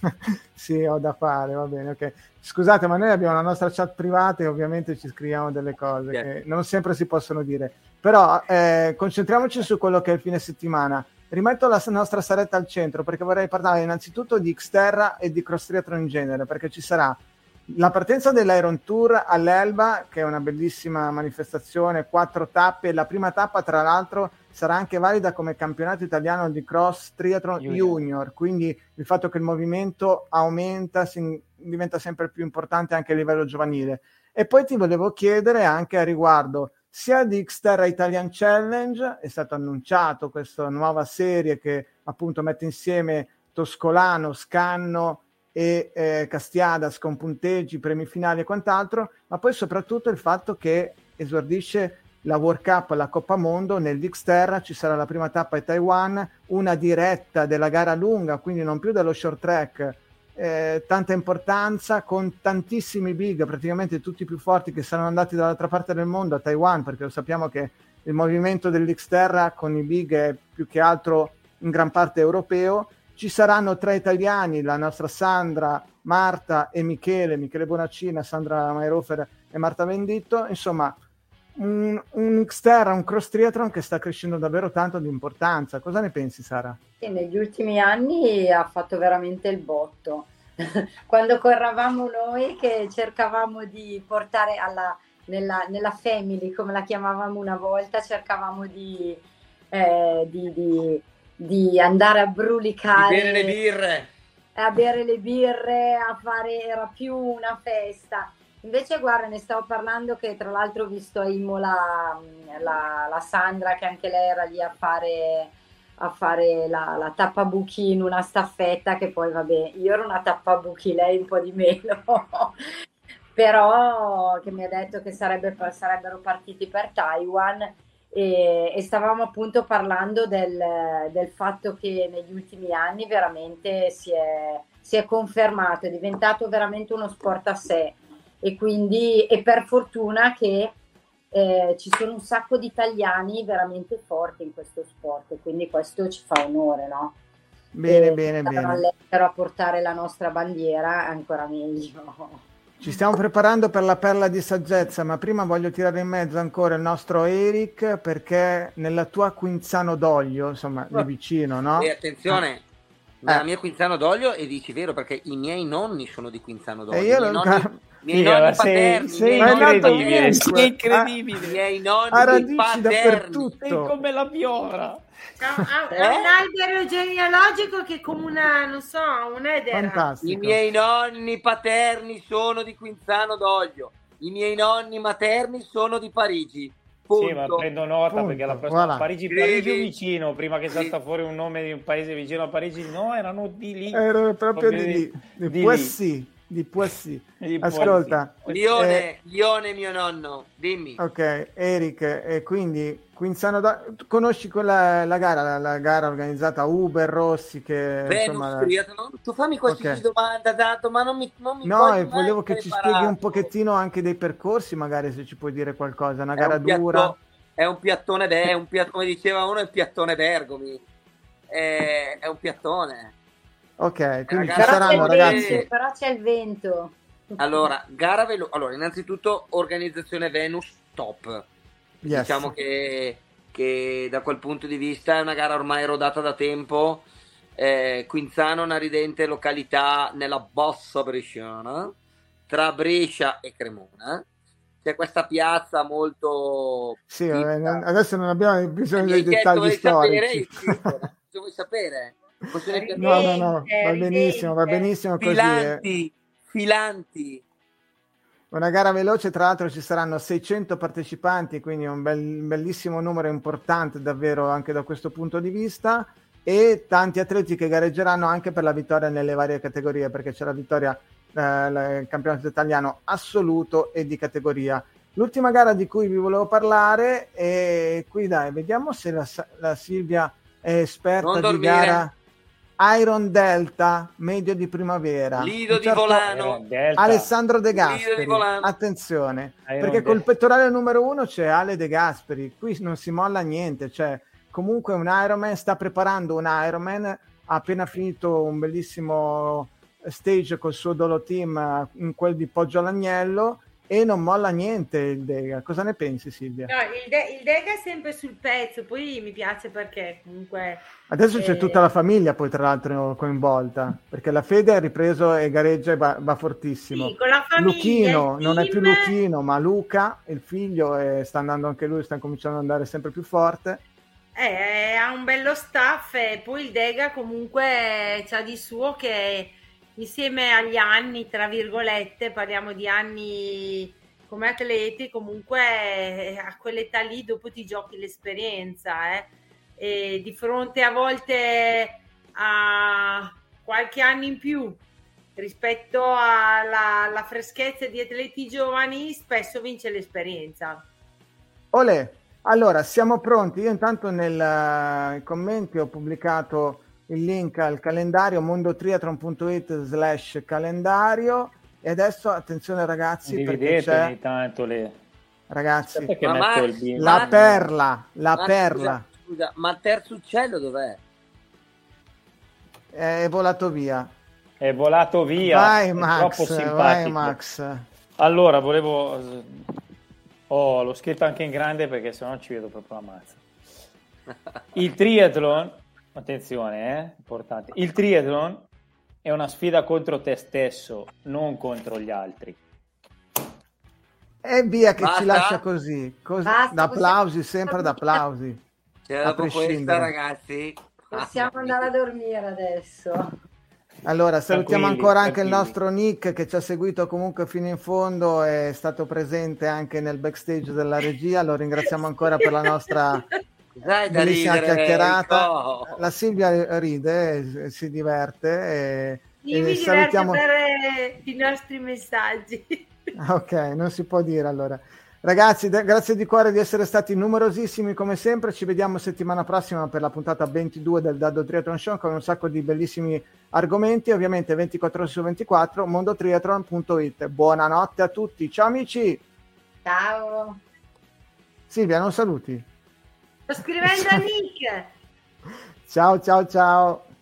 <laughs> sì, ho da fare, va bene, ok. Scusate, ma noi abbiamo la nostra chat privata e ovviamente ci scriviamo delle cose Sì. che non sempre si possono dire. Però eh, concentriamoci su quello che è il fine settimana. Rimetto la nostra saretta al centro perché vorrei parlare innanzitutto di Xterra e di Cross Triathlon in genere, perché ci sarà la partenza dell'Iron Tour all'Elba, che è una bellissima manifestazione, quattro tappe. La prima tappa, tra l'altro, sarà anche valida come campionato italiano di cross triathlon Junior. junior. Quindi il fatto che il movimento aumenta, si- diventa sempre più importante anche a livello giovanile. E poi ti volevo chiedere anche a riguardo sia di Xterra Italian Challenge, è stato annunciato questa nuova serie che appunto mette insieme Toscolano, Scanno e eh, Castiadas con punteggi, premi finali e quant'altro, ma poi soprattutto il fatto che esordisce la World Cup, la Coppa Mondo nell'Xterra, ci sarà la prima tappa a Taiwan, una diretta della gara lunga, quindi non più dello short track, eh, tanta importanza con tantissimi big, praticamente tutti i più forti che saranno andati dall'altra parte del mondo a Taiwan, perché lo sappiamo che il movimento dell'Xterra con i big è più che altro in gran parte europeo. Ci saranno tre italiani, la nostra Sandra, Marta e Michele, Michele Bonaccina, Sandra Mairofer e Marta Venditto. Insomma, un, un Xterra, un cross triathlon che sta crescendo davvero tanto di importanza. Cosa ne pensi, Sara? Sì, negli ultimi anni ha fatto veramente il botto. <laughs> Quando corravamo noi che cercavamo di portare alla, nella, nella family, come la chiamavamo una volta, cercavamo di, eh, di, di- di andare a di brulicare, bere le birre. a bere le birre, a fare, era più una festa. Invece, guarda, ne stavo parlando che tra l'altro ho visto a Imola la, la Sandra che anche lei era lì a fare, a fare la, la tappabuchi in una staffetta che poi, vabbè, io ero una tappabuchi, lei un po' di meno. <laughs> Però che mi ha detto che sarebbe- sarebbero partiti per Taiwan e, e stavamo appunto parlando del, del fatto che negli ultimi anni veramente si è, si è confermato, è diventato veramente uno sport a sé e quindi e per fortuna che eh, ci sono un sacco di italiani veramente forti in questo sport e quindi questo ci fa onore, no? Bene, E bene, bene. all'estero a portare la nostra bandiera è ancora meglio. Ci stiamo preparando per la perla di saggezza, ma prima voglio tirare in mezzo ancora il nostro Eric perché nella tua Quinzano d'Oglio, insomma, lì vicino, no? E attenzione, Ah. La mia Quinzano d'Oglio, e dici vero, perché i miei nonni sono di Quinzano d'Oglio. E io I miei non- nonni, i miei Sì, nonni sei- paterni, sei incredibile, sei incredibile. i miei nonni Ha radici paterni. dappertutto. Sei come la piovra. Ha, ha- Eh? un albero genealogico che è come una, non so, un'edera. Fantastico. I miei nonni paterni sono di Quinzano d'Oglio. I miei nonni materni sono di Parigi. Punto. Sì, ma prendo nota Punto, perché la prossima voilà. Parigi. Parigi è vicino, prima che Sì. salta fuori un nome di un paese vicino a Parigi, no, erano di lì. Ero proprio di Proprio lì, di, di Poissy, di Poissy. <laughs> Di Ascolta, Lione, eh, Lione mio nonno, dimmi. ok, Eric, e quindi Quinzano tu conosci quella, la gara, la, la gara organizzata Uber Rossi che Venus insomma... Triathlon, tu fammi qualsiasi Ok. domanda, dato, ma non mi, non mi No, e volevo che ci preparato. spieghi un pochettino anche dei percorsi, magari se ci puoi dire qualcosa, una È gara un piatto- dura. È un piattone, è un piatto, come diceva uno, è un piattone Bergomi. È, è un piattone. Ok, quindi Ragazzi, ci Però c'è, saranno il ragazzi. vento, però c'è il vento. Allora, gara velo- Allora, innanzitutto, organizzazione Venus top. Yes. Diciamo che, che da quel punto di vista è una gara ormai rodata da tempo. Eh, Quinzano è una ridente località nella bassa bresciana, tra Brescia e Cremona. C'è questa piazza molto... Sì, vabbè, non- adesso non abbiamo bisogno dei chiesto, dettagli sapere? storici. Dico, Cosa vuoi sapere? No, no, no, va benissimo, va benissimo così. Filanti, filanti. Una gara veloce, tra l'altro ci saranno 600 partecipanti, quindi un, bel, un bellissimo numero importante davvero anche da questo punto di vista e tanti atleti che gareggeranno anche per la vittoria nelle varie categorie perché c'è la vittoria eh, il campionato italiano assoluto e di categoria. L'ultima gara di cui vi volevo parlare e qui dai, vediamo se la, la Silvia è esperta di gara Iron Delta, medio di primavera. Lido certo, di Volano. Alessandro De Gasperi. Attenzione, Iron perché Delta. col pettorale numero uno c'è Ale De Gasperi. Qui non si molla niente. Cioè, comunque un Ironman sta preparando un Ironman. Ha appena finito un bellissimo stage col suo Dolo Team in quel di Poggio all'Agnello e non molla niente il Dega. Cosa ne pensi, Silvia? No, il, De- il, Dega è sempre sul pezzo, poi mi piace perché comunque. Adesso eh... c'è tutta la famiglia, poi tra l'altro coinvolta perché la Fede ha ripreso e gareggia e va, va fortissimo. Sì, con la famiglia. Luchino, non è più Luchino, ma Luca, il figlio, e sta andando anche lui, sta cominciando ad andare sempre più forte. Eh, ha un bello staff e poi il Dega comunque c'ha di suo che insieme agli anni, tra virgolette, parliamo di anni come atleti, comunque eh, a quell'età lì dopo ti giochi l'esperienza, eh? e di fronte a volte a qualche anno in più rispetto alla, alla freschezza di atleti giovani, spesso vince l'esperienza. Ole, allora siamo pronti. Io intanto nei commenti ho pubblicato il link al calendario mondotriathlon.it slash calendario. E adesso attenzione ragazzi Dividete ogni tanto le ragazzi ma ma, la ma, perla la ma, perla. scusa, scusa, ma terzo uccello dov'è? è volato via. È volato via. Vai Max vai Max. Allora volevo oh l'ho scritto anche in grande perché sennò ci vedo proprio la mazza. Il triathlon attenzione, eh, importante. Il triathlon è una sfida contro te stesso, non contro gli altri. E via che Basta. ci lascia così, così Basta, applausi, sempre ad applausi. Dopo questa, ragazzi, possiamo andare a dormire adesso. Allora, salutiamo ancora anche il nostro Nick che ci ha seguito comunque fino in fondo, è stato presente anche nel backstage della regia, lo ringraziamo ancora per la nostra <laughs> dai, da bellissima ridere, chiacchierata. No. La Silvia ride, si diverte. E, Io e mi salutiamo... per i nostri messaggi. <laughs> Ok, non si può dire allora. Ragazzi, de- grazie di cuore di essere stati numerosissimi come sempre. Ci vediamo settimana prossima per la puntata 22 del Dado Triathlon Show con un sacco di bellissimi argomenti. Ovviamente 24 ore su 24, mondotriathlon.it. Buonanotte a tutti. Ciao amici. Ciao. Silvia, non saluti. Sto scrivendo a Nick. <laughs> Ciao, ciao, ciao.